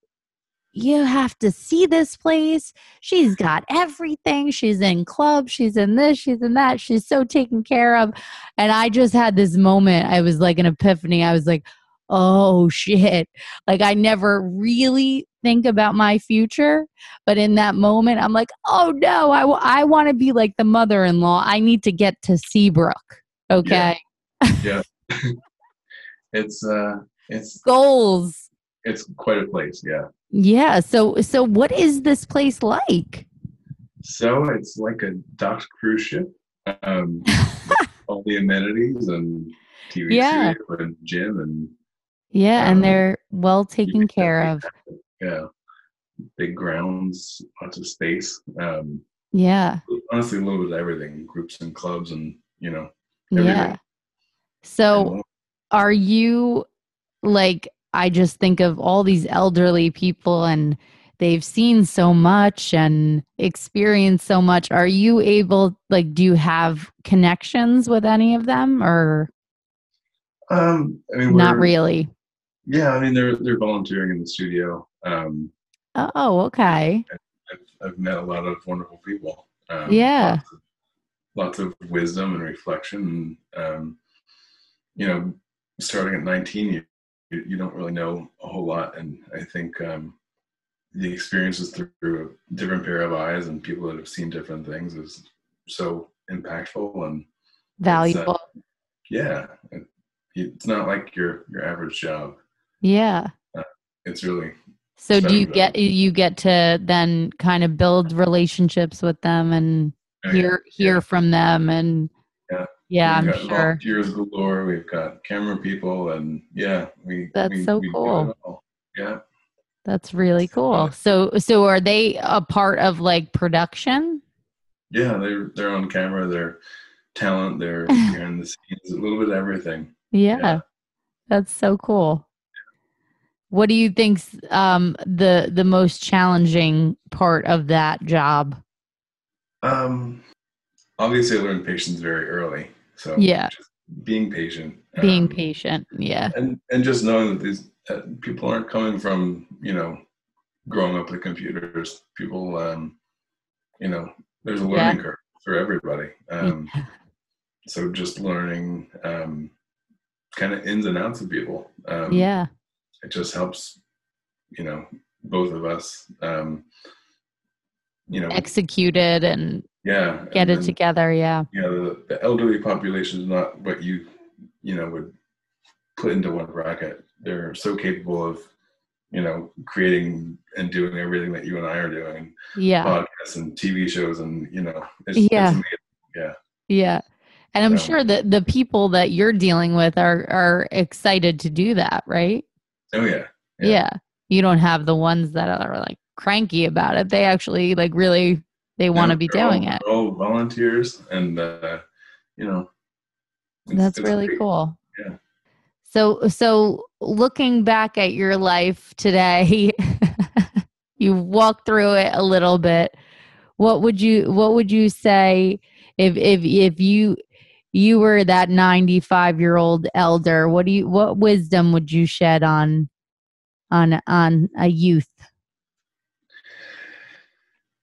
Speaker 1: you have to see this place. She's got everything. She's in clubs she's in this. She's in that. She's so taken care of. And i just had this moment. I was like an epiphany. I was like oh shit. Like i never really think about my future but in that moment i'm like oh no. I, w- I want to be like the mother-in-law. I need to get to seabrook. Okay? Yeah. *laughs*
Speaker 2: It's uh, it's
Speaker 1: goals.
Speaker 2: it's quite a place. Yeah.
Speaker 1: Yeah so so what is this place like
Speaker 2: So it's like a docked cruise ship. Um, *laughs* all the amenities and TV
Speaker 1: Yeah.
Speaker 2: studio and gym and
Speaker 1: yeah
Speaker 2: Um,
Speaker 1: and they're well taken care of
Speaker 2: yeah, big grounds, lots of space. Um,
Speaker 1: yeah
Speaker 2: honestly, a little bit of everything, groups and clubs, and you know,
Speaker 1: yeah
Speaker 2: everything. and
Speaker 1: so are you like i just think of all these elderly people and they've seen so much and experienced so much are you able like do you have connections with any of them or
Speaker 2: um, I mean,
Speaker 1: not really
Speaker 2: Yeah, I mean, they're they're volunteering in the studio. Um,
Speaker 1: oh okay
Speaker 2: I've, I've met a lot of wonderful people. Um,
Speaker 1: Yeah.
Speaker 2: Lots of, lots of wisdom and reflection. And, um, you know, starting at 19, you, don't really know a whole lot. And I think um, the experiences through a different pair of eyes and people that have seen different things is so impactful and
Speaker 1: valuable.
Speaker 2: yeah, it, it's not like your your average job.
Speaker 1: yeah.
Speaker 2: It's really
Speaker 1: So do you get you get to then kind of build relationships with them and
Speaker 2: oh, yeah,
Speaker 1: hear hear from them and
Speaker 2: Yeah.
Speaker 1: I'm
Speaker 2: We've got
Speaker 1: sure.
Speaker 2: volunteers galore. We've got camera people, and yeah, we.
Speaker 1: That's
Speaker 2: we-
Speaker 1: so
Speaker 2: we
Speaker 1: cool.
Speaker 2: Yeah,
Speaker 1: That's really cool. So so are they a part of like production?
Speaker 2: yeah, they're they're on camera. They're talent. They're *laughs* behind the scenes. A little bit of everything.
Speaker 1: Yeah.
Speaker 2: Yeah.
Speaker 1: That's so cool. What do you think's um the the most challenging part of that job?
Speaker 2: Um, obviously, I learned patience very early. So
Speaker 1: Yeah.
Speaker 2: being patient.
Speaker 1: Being
Speaker 2: um,
Speaker 1: patient. Yeah.
Speaker 2: and and just knowing that these uh, people aren't coming from you know growing up with computers people um you know there's a
Speaker 1: Yeah.
Speaker 2: learning curve for everybody um so just learning um kind of ins and outs of people um
Speaker 1: yeah.
Speaker 2: it just helps you know both of us um you know
Speaker 1: Executed and
Speaker 2: yeah
Speaker 1: get it
Speaker 2: then-
Speaker 1: together. Yeah.
Speaker 2: know the, the elderly population is not what you you know would put into one bracket they're so capable of you know creating and doing everything that you and i are doing
Speaker 1: Yeah.
Speaker 2: podcasts and tv shows and you know it's,
Speaker 1: Yeah.
Speaker 2: it's yeah
Speaker 1: Yeah. And I'm
Speaker 2: So-
Speaker 1: sure that the people that you're dealing with are are excited to do that, right?
Speaker 2: oh yeah
Speaker 1: Yeah.
Speaker 2: Yeah.
Speaker 1: You don't have the ones that are like cranky about it. They actually like really they want to be
Speaker 2: they're all-
Speaker 1: doing it.
Speaker 2: all volunteers and uh you know
Speaker 1: That's really
Speaker 2: great.
Speaker 1: cool.
Speaker 2: Yeah.
Speaker 1: So so looking back at your life today, *laughs* you walked through it a little bit. What would you what would you say if if if you you were that 95 year old elder what do you what wisdom would you shed on on on a youth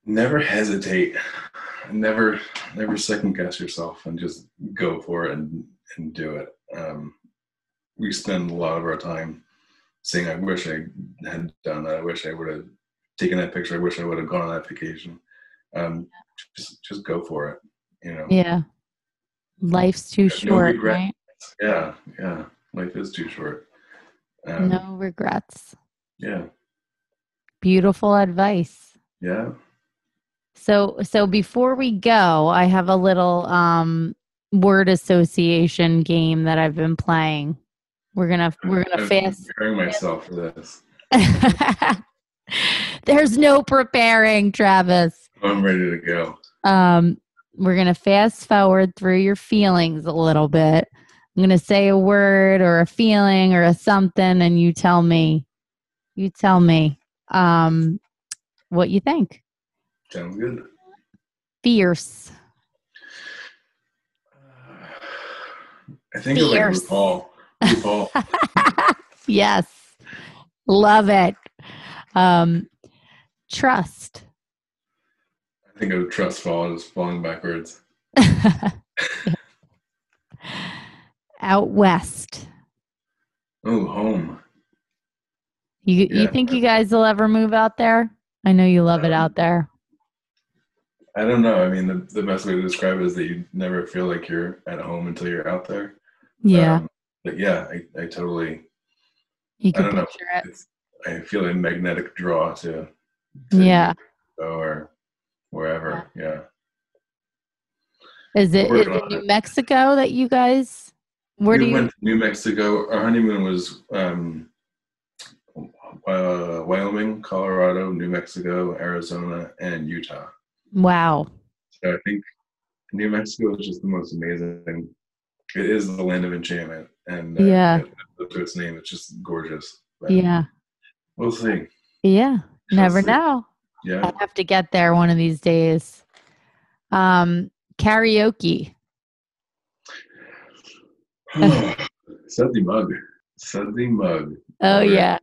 Speaker 2: never hesitate. Never never second guess yourself and just go for it and and do it. Um we spend a lot of our time saying i wish i had done that. I wish i would have taken that picture. I wish i would have gone on that vacation. Um just just go for it you know?
Speaker 1: Yeah. Life's too
Speaker 2: no
Speaker 1: short
Speaker 2: regret.
Speaker 1: right?
Speaker 2: Yeah yeah. Life is too short. Um,
Speaker 1: no regrets.
Speaker 2: yeah.
Speaker 1: Beautiful advice.
Speaker 2: Yeah
Speaker 1: So so before we go, I have a little um word association game that I've been playing. We're gonna we're gonna
Speaker 2: I'm
Speaker 1: fast.
Speaker 2: preparing myself for this *laughs*
Speaker 1: There's no preparing, Travis.
Speaker 2: i'm ready to go
Speaker 1: Um, we're gonna fast forward through your feelings a little bit. I'm gonna say a word or a feeling or a something, and you tell me. You tell me um, what you think.
Speaker 2: Sounds good
Speaker 1: Fierce.
Speaker 2: I think of like
Speaker 1: Fierce.
Speaker 2: RuPaul. RuPaul. *laughs*
Speaker 1: yes. Love it. Um, trust.
Speaker 2: I think of trust fall is falling backwards. *laughs*
Speaker 1: Out west.
Speaker 2: Oh, home.
Speaker 1: You you think you guys will ever move out there? I know you love it
Speaker 2: Um,
Speaker 1: out there.
Speaker 2: I don't know. I mean, the, the best way to describe it is that you never feel like you're at home until you're out there.
Speaker 1: Yeah,
Speaker 2: Um, but yeah, I, I totally,
Speaker 1: you
Speaker 2: I don't know.
Speaker 1: it.
Speaker 2: It's, I feel a magnetic draw to, to
Speaker 1: Yeah.
Speaker 2: or wherever. Yeah.
Speaker 1: Is it is it New. Mexico that you guys? Where
Speaker 2: we
Speaker 1: do you?
Speaker 2: went to New Mexico. Our honeymoon was um, uh, Wyoming, Colorado, New Mexico, Arizona, and Utah.
Speaker 1: Wow.
Speaker 2: So I think New Mexico is just the most amazing. It is the land of enchantment, and uh,
Speaker 1: Yeah.
Speaker 2: to its name, it's just gorgeous. But
Speaker 1: Yeah.
Speaker 2: we'll see.
Speaker 1: Yeah. Never
Speaker 2: see.
Speaker 1: know.
Speaker 2: Yeah,
Speaker 1: I have to get there one of these days. Um, karaoke. *sighs*
Speaker 2: the mug. The mug.
Speaker 1: Oh yeah.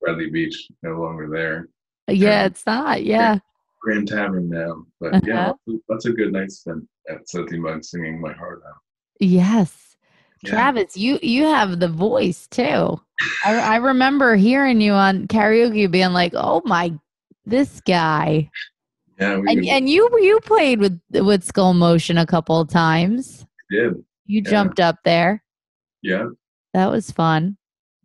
Speaker 2: Bradley Beach no longer there. *laughs*
Speaker 1: Yeah, it's not. Yeah.
Speaker 2: Grand Tavern now, but yeah,
Speaker 1: Uh-huh.
Speaker 2: that's a good night spent at the Mug singing my heart out.
Speaker 1: Yes.
Speaker 2: Yeah.
Speaker 1: Travis, you you have the voice too. I, I remember hearing you on karaoke being like, "Oh my, this guy."
Speaker 2: Yeah,
Speaker 1: And
Speaker 2: would-
Speaker 1: and you you played with with Skull Motion a couple of times.
Speaker 2: did.
Speaker 1: You
Speaker 2: Yeah.
Speaker 1: jumped up there.
Speaker 2: Yeah,
Speaker 1: That was fun.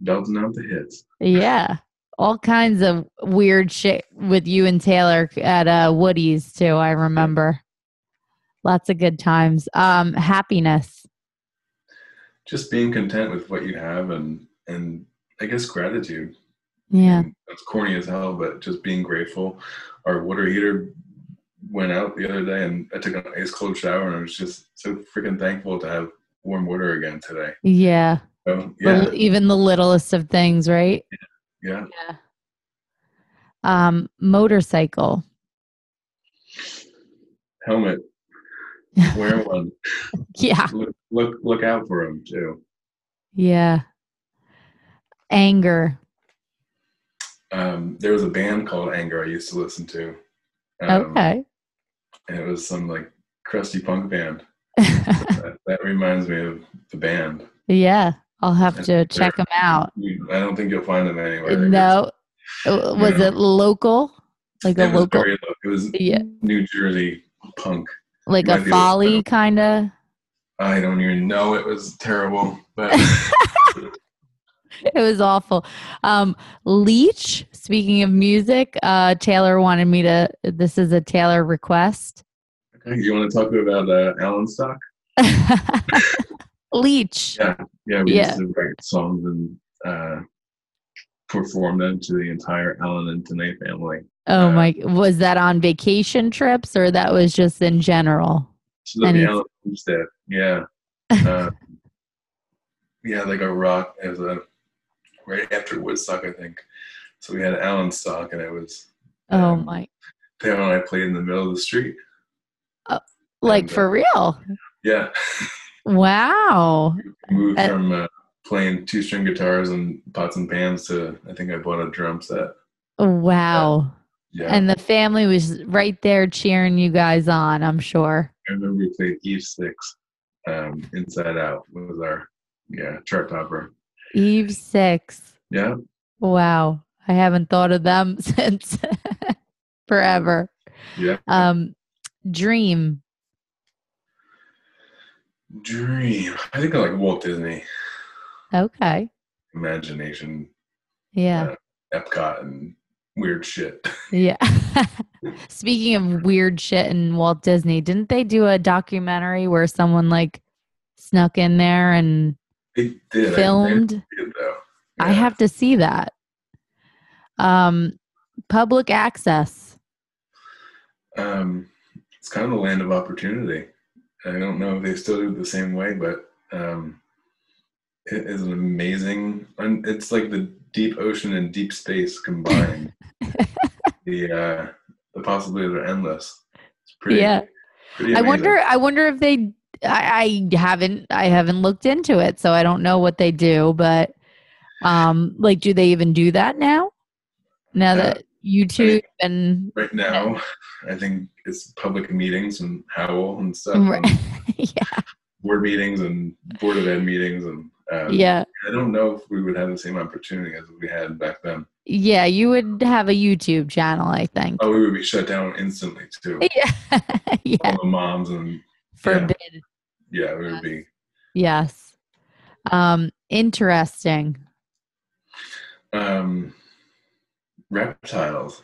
Speaker 2: belting out the hits.
Speaker 1: Yeah. All kinds of weird shit with you and Taylor at uh Woody's too, I remember. Lots of good times. Um happiness.
Speaker 2: Just being content with what you have and and I guess gratitude.
Speaker 1: Yeah.
Speaker 2: And That's corny as hell, but just being grateful. Our water heater went out the other day, and I took an ice cold shower, and I was just so freaking thankful to have warm water again today.
Speaker 1: Yeah.
Speaker 2: So yeah,
Speaker 1: even the littlest of things, right?
Speaker 2: yeah.
Speaker 1: Yeah. Um motorcycle.
Speaker 2: Helmet. *laughs* Wear one.
Speaker 1: Yeah.
Speaker 2: Look, look, look out for them too.
Speaker 1: Yeah. Anger.
Speaker 2: Um, there was a band called Anger I used to listen to. Um,
Speaker 1: Okay.
Speaker 2: And it was some like crusty punk band. *laughs* that, that reminds me of the band.
Speaker 1: yeah. I'll have to check them out.
Speaker 2: I don't think you'll find them anywhere.
Speaker 1: No. Uh, Was it local? Like a
Speaker 2: it was
Speaker 1: local.
Speaker 2: It was
Speaker 1: Yeah.
Speaker 2: New Jersey punk.
Speaker 1: like a
Speaker 2: be able to
Speaker 1: folly kind of
Speaker 2: I don't even know. It was terrible, but *laughs* *laughs*
Speaker 1: it was awful um leech speaking of music uh taylor wanted me to this is a taylor request Okay,
Speaker 2: you want to talk about uh, Alan Stock? *laughs*
Speaker 1: leech
Speaker 2: Yeah, yeah. We
Speaker 1: Yeah.
Speaker 2: used to write songs and uh, perform them to the entire Alan and Tanae family.
Speaker 1: oh
Speaker 2: uh,
Speaker 1: my was that on vacation trips or that was just in general
Speaker 2: So the Alan Homestead, yeah, *laughs* uh, yeah, like a rock as a right after Woodstock, I think. So we had Alan Stock, and it was
Speaker 1: oh
Speaker 2: Um,
Speaker 1: my
Speaker 2: Taylor and I played in the middle of the street.
Speaker 1: like
Speaker 2: and, uh,
Speaker 1: for real
Speaker 2: Yeah, *laughs*
Speaker 1: wow
Speaker 2: moved
Speaker 1: Uh,
Speaker 2: from uh, playing two string guitars and pots and pans to I think I bought a drum set.
Speaker 1: wow
Speaker 2: Yeah,
Speaker 1: and the family was right there cheering you guys on i'm sure
Speaker 2: I remember we played Eve Six, um, Inside Out was our yeah chart topper.
Speaker 1: eve six
Speaker 2: Yeah,
Speaker 1: Wow. I haven't thought of them *laughs* since *laughs* forever.
Speaker 2: yeah.
Speaker 1: Um Dream.
Speaker 2: Dream. I think I like Walt Disney
Speaker 1: Okay.
Speaker 2: imagination,
Speaker 1: Yeah.
Speaker 2: Epcot, and weird shit.
Speaker 1: Yeah. *laughs* *laughs* Speaking of weird shit in Walt Disney, didn't they do a documentary where someone like snuck in there and
Speaker 2: They did.
Speaker 1: Filmed?
Speaker 2: they did, though.
Speaker 1: I have to see that. Um public access.
Speaker 2: Um, it's kind of the land of opportunity. I don't know if they still do it the same way, but um, it is an amazing. And it's like the deep ocean and deep space combined. *laughs* the uh, the possibilities are endless. It's pretty.
Speaker 1: Yeah.
Speaker 2: pretty
Speaker 1: I wonder I wonder if they I, I haven't I haven't looked into it, so I don't know what they do, but um like do they even do that now? Now
Speaker 2: Uh,
Speaker 1: that YouTube and
Speaker 2: Right now, I think it's public meetings and Howl and stuff,
Speaker 1: Right.
Speaker 2: and *laughs*
Speaker 1: yeah,
Speaker 2: board meetings and board of ed meetings, and um,
Speaker 1: yeah.
Speaker 2: I don't know if we would have the same opportunity as we had back then.
Speaker 1: Yeah, you would have a YouTube channel, I think.
Speaker 2: Oh, we would be shut down instantly too. *laughs*
Speaker 1: Yeah. yeah.
Speaker 2: All the moms and
Speaker 1: Forbid.
Speaker 2: yeah, we would be.
Speaker 1: Yes. Um interesting.
Speaker 2: Um, reptiles.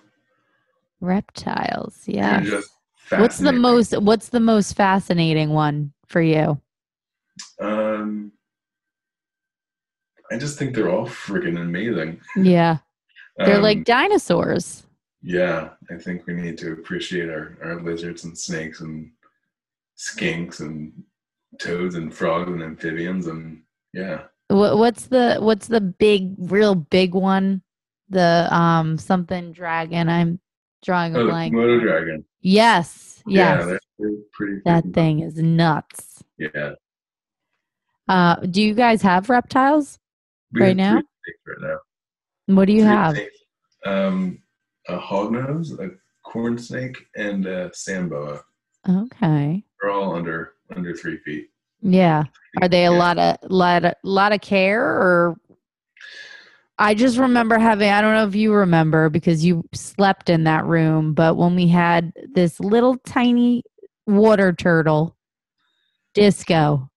Speaker 1: Reptiles. Yeah. What's the most what's the most fascinating one for you?
Speaker 2: Um, I just think they're all freaking amazing.
Speaker 1: Yeah. They're
Speaker 2: Um,
Speaker 1: like dinosaurs.
Speaker 2: yeah. I think we need to appreciate our our lizards and snakes and skinks and toads and frogs and amphibians and yeah.
Speaker 1: What, what's the what's the big real big one? The um something dragon. I'm drawing a
Speaker 2: Oh,
Speaker 1: blank.
Speaker 2: Komodo dragon.
Speaker 1: Yes.
Speaker 2: Yeah,
Speaker 1: Yes.
Speaker 2: that's pretty. pretty
Speaker 1: that
Speaker 2: freaking-
Speaker 1: thing is nuts.
Speaker 2: Yeah.
Speaker 1: Uh do you guys have reptiles?
Speaker 2: We
Speaker 1: Right
Speaker 2: have
Speaker 1: now?
Speaker 2: right now.
Speaker 1: What do you
Speaker 2: Three
Speaker 1: have?
Speaker 2: snakes. Um, a hognose, a corn snake, and a sand boa.
Speaker 1: Okay.
Speaker 2: They're all under under three feet.
Speaker 1: Yeah. Are they a
Speaker 2: Yeah.
Speaker 1: lot of lot of lot of care or I just remember having, I don't know if you remember because you slept in that room, but when we had this little tiny water turtle disco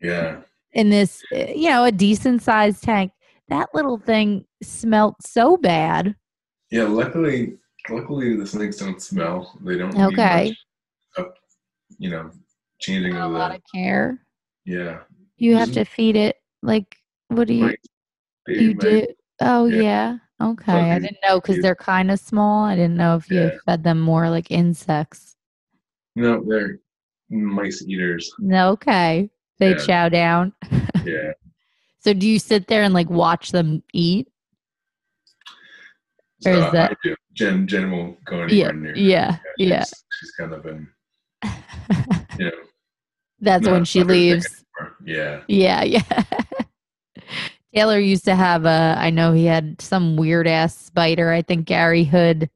Speaker 2: Yeah.
Speaker 1: in this, you know, a decent sized tank, that little thing smelt so bad.
Speaker 2: Yeah. Luckily, luckily the snakes don't smell. They don't. need
Speaker 1: Okay.
Speaker 2: Up, you know, changing
Speaker 1: A lot
Speaker 2: the.
Speaker 1: of care.
Speaker 2: Yeah.
Speaker 1: You have to feed it like, what do you,
Speaker 2: Right.
Speaker 1: You do? Oh,
Speaker 2: Yeah.
Speaker 1: yeah. Okay. I didn't know because they're kind of small. I didn't know if you
Speaker 2: Yeah.
Speaker 1: fed them more like insects.
Speaker 2: No, they're mice eaters.
Speaker 1: No, okay. They
Speaker 2: Yeah.
Speaker 1: chow down.
Speaker 2: Yeah. *laughs*
Speaker 1: So do you sit there and like watch them eat? Or
Speaker 2: So
Speaker 1: is uh,
Speaker 2: I-
Speaker 1: that-
Speaker 2: I do. Jen? Jen won't go
Speaker 1: Yeah,
Speaker 2: anywhere near.
Speaker 1: yeah, yeah.
Speaker 2: She's, she's kind of been, *laughs* you know.
Speaker 1: That's when she leaves.
Speaker 2: Yeah.
Speaker 1: Yeah, *laughs* yeah. Taylor used to have a. I know he had some weird ass spider. I think Gary Hood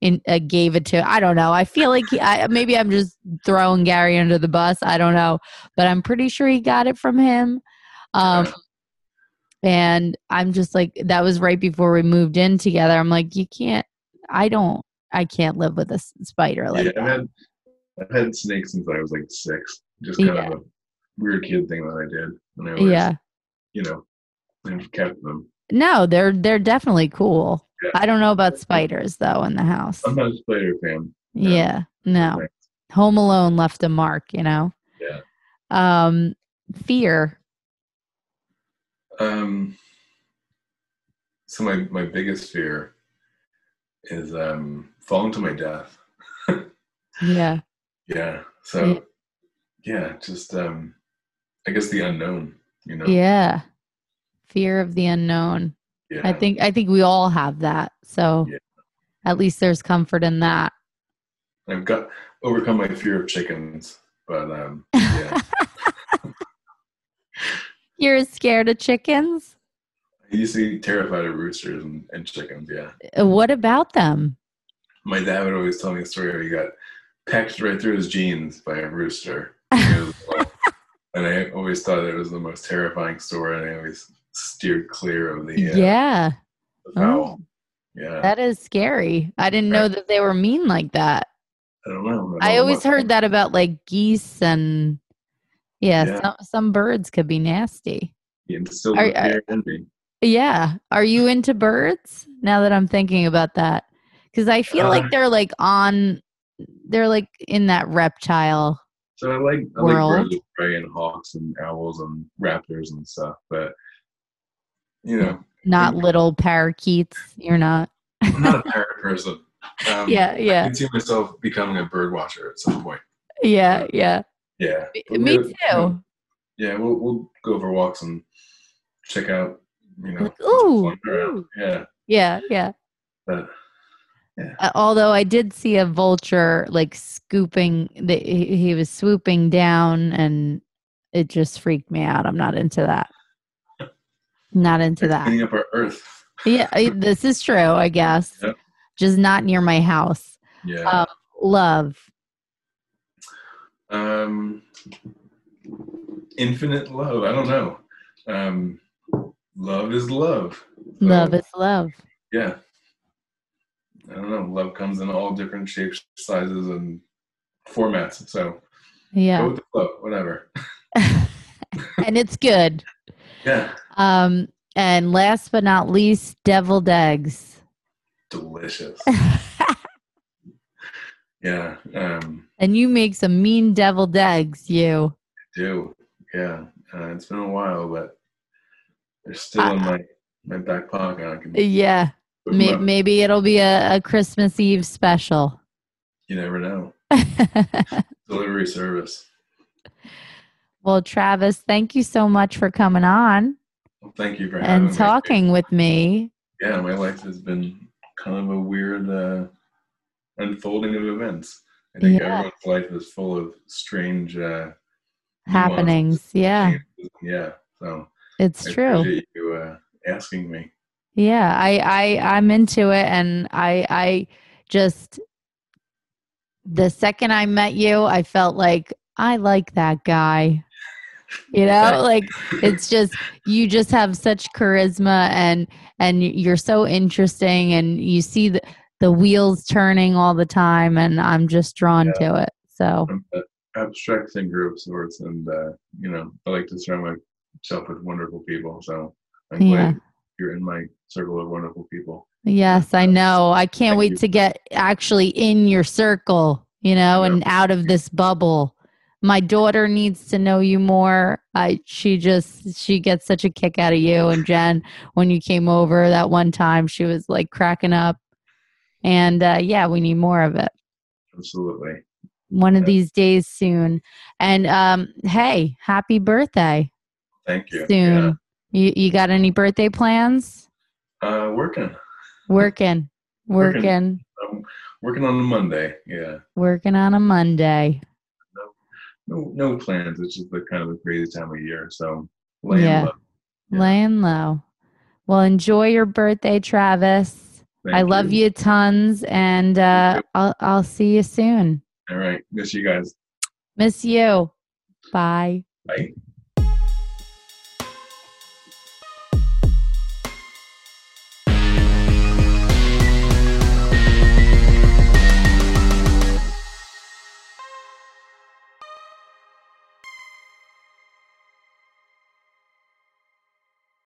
Speaker 1: in uh, gave it to. I don't know. I feel like he, I, maybe I'm just throwing Gary under the bus. I don't know, but I'm pretty sure he got it from him. Um, and I'm just like that was right before we moved in together. I'm like, you can't. I don't. I can't live with a spider like
Speaker 2: yeah,
Speaker 1: that.
Speaker 2: I've had I've had snakes since I was like six. Just kind
Speaker 1: Yeah.
Speaker 2: of a weird kid thing that I did, and I always,
Speaker 1: yeah.
Speaker 2: you know, I've kept them.
Speaker 1: No, they're they're definitely cool.
Speaker 2: Yeah.
Speaker 1: I don't know about spiders though in the house.
Speaker 2: I'm not a spider fan. no.
Speaker 1: Yeah, no.
Speaker 2: Thanks.
Speaker 1: Home Alone left a mark, you know.
Speaker 2: Yeah.
Speaker 1: Um, fear.
Speaker 2: Um. So my my biggest fear is um falling to my death. *laughs*
Speaker 1: Yeah,
Speaker 2: Yeah. So yeah, just um, I guess the unknown. You know.
Speaker 1: yeah. Fear of the unknown.
Speaker 2: Yeah.
Speaker 1: I think I think we all have that. So
Speaker 2: Yeah.
Speaker 1: at least there's comfort in that.
Speaker 2: I've got overcome my fear of chickens, but um, yeah. *laughs*
Speaker 1: You're scared of chickens?
Speaker 2: I used to be terrified of roosters and, and chickens. Yeah.
Speaker 1: Uh, What about them?
Speaker 2: My dad would always tell me a story how he got pecked right through his jeans by a rooster. *laughs* when he was little. and I always thought it was the most terrifying story, and I always steered clear of the, uh,
Speaker 1: yeah.
Speaker 2: the.
Speaker 1: Oh,
Speaker 2: Yeah.
Speaker 1: that is scary. I didn't know that they were mean like that.
Speaker 2: I don't know.
Speaker 1: I always heard that about like geese and yeah,
Speaker 2: Yeah.
Speaker 1: some some birds could be nasty.
Speaker 2: Instilled
Speaker 1: Are-
Speaker 2: fear.
Speaker 1: Yeah. Are you into birds? Now that I'm thinking about that. Cuz I feel
Speaker 2: Uh,
Speaker 1: like they're like on they're like in that reptile.
Speaker 2: So I like I
Speaker 1: World.
Speaker 2: like birds of prey and hawks and owls and raptors and stuff, but you know,
Speaker 1: Not little parakeets. You're not.
Speaker 2: I'm not a parrot person. *laughs* Um,
Speaker 1: Yeah,
Speaker 2: I can see myself becoming a bird watcher at some point.
Speaker 1: Yeah, yeah.
Speaker 2: Yeah.
Speaker 1: Me-
Speaker 2: But
Speaker 1: Me
Speaker 2: we'll-
Speaker 1: too.
Speaker 2: Yeah, we'll we'll go for walks and check out, you know,
Speaker 1: Like, ooh, ooh.
Speaker 2: Yeah,
Speaker 1: Yeah, yeah.
Speaker 2: but
Speaker 1: Uh, although I did see a vulture like scooping, the, he, he was swooping down, and it just freaked me out. I'm not into that. Not into
Speaker 2: it's
Speaker 1: that.
Speaker 2: cleaning up our earth.
Speaker 1: Yeah, this is true. I guess,
Speaker 2: Yep.
Speaker 1: just not near my house.
Speaker 2: Yeah.
Speaker 1: Um, love.
Speaker 2: Um, infinite love. I don't know. Um, love is love. So,
Speaker 1: Love is love.
Speaker 2: Yeah. I don't know. Love comes in all different shapes, sizes, and formats. So go
Speaker 1: Yeah,
Speaker 2: with the flow. Whatever. *laughs* *laughs*
Speaker 1: and it's good.
Speaker 2: Yeah.
Speaker 1: Um, and last but not least, deviled eggs.
Speaker 2: Delicious. *laughs* yeah. Um,
Speaker 1: and you make some mean deviled eggs. You.
Speaker 2: do. Yeah. Uh, it's been a while, but they're still in my my back pocket. I can
Speaker 1: Yeah.
Speaker 2: whip 'em
Speaker 1: May- maybe it'll be a, a Christmas Eve special.
Speaker 2: You never know. *laughs* Delivery service.
Speaker 1: well, Travis, thank you so much for coming on
Speaker 2: Well, thank you for having
Speaker 1: and
Speaker 2: me.
Speaker 1: talking with me.
Speaker 2: Yeah, my life has been kind of a weird uh, unfolding of events. I think
Speaker 1: Yeah.
Speaker 2: everyone's life is full of strange uh,
Speaker 1: Happenings. Yeah.
Speaker 2: Yeah. So
Speaker 1: it's
Speaker 2: I
Speaker 1: true.
Speaker 2: you uh, asking me.
Speaker 1: Yeah, I, I I'm into it and I I just the second I met you, I felt like I like that guy. You *laughs* know like it's just you just have such charisma and and you're so interesting and you see the the wheels turning all the time and i'm just drawn yeah. to it so
Speaker 2: I'm abstract thinker of sorts and uh you know i like to surround myself with wonderful people so i'm yeah. glad you're in my circle of wonderful people
Speaker 1: yes i know i can't Thank wait you. to get actually in your circle you know yeah. and out of this bubble my daughter needs to know you more. I she just she gets such a kick out of you and Jen when you came over that one time. She was like cracking up, and uh, yeah, we need more of it.
Speaker 2: Absolutely.
Speaker 1: One of these days soon. And um, hey, happy birthday!
Speaker 2: Thank you.
Speaker 1: Soon. Yeah. You you got any birthday plans?
Speaker 2: Uh, working.
Speaker 1: Working. Working. working.
Speaker 2: I'm working on a Monday. Yeah.
Speaker 1: Working on a Monday
Speaker 2: no no plans. It's just the kind of a crazy time of year. So
Speaker 1: laying yeah. low. Yeah. Laying low. Well, enjoy your birthday, Travis. Thank I love you. you tons, and uh, I'll I'll see you soon.
Speaker 2: All right, miss you guys.
Speaker 1: Miss you. Bye.
Speaker 2: Bye.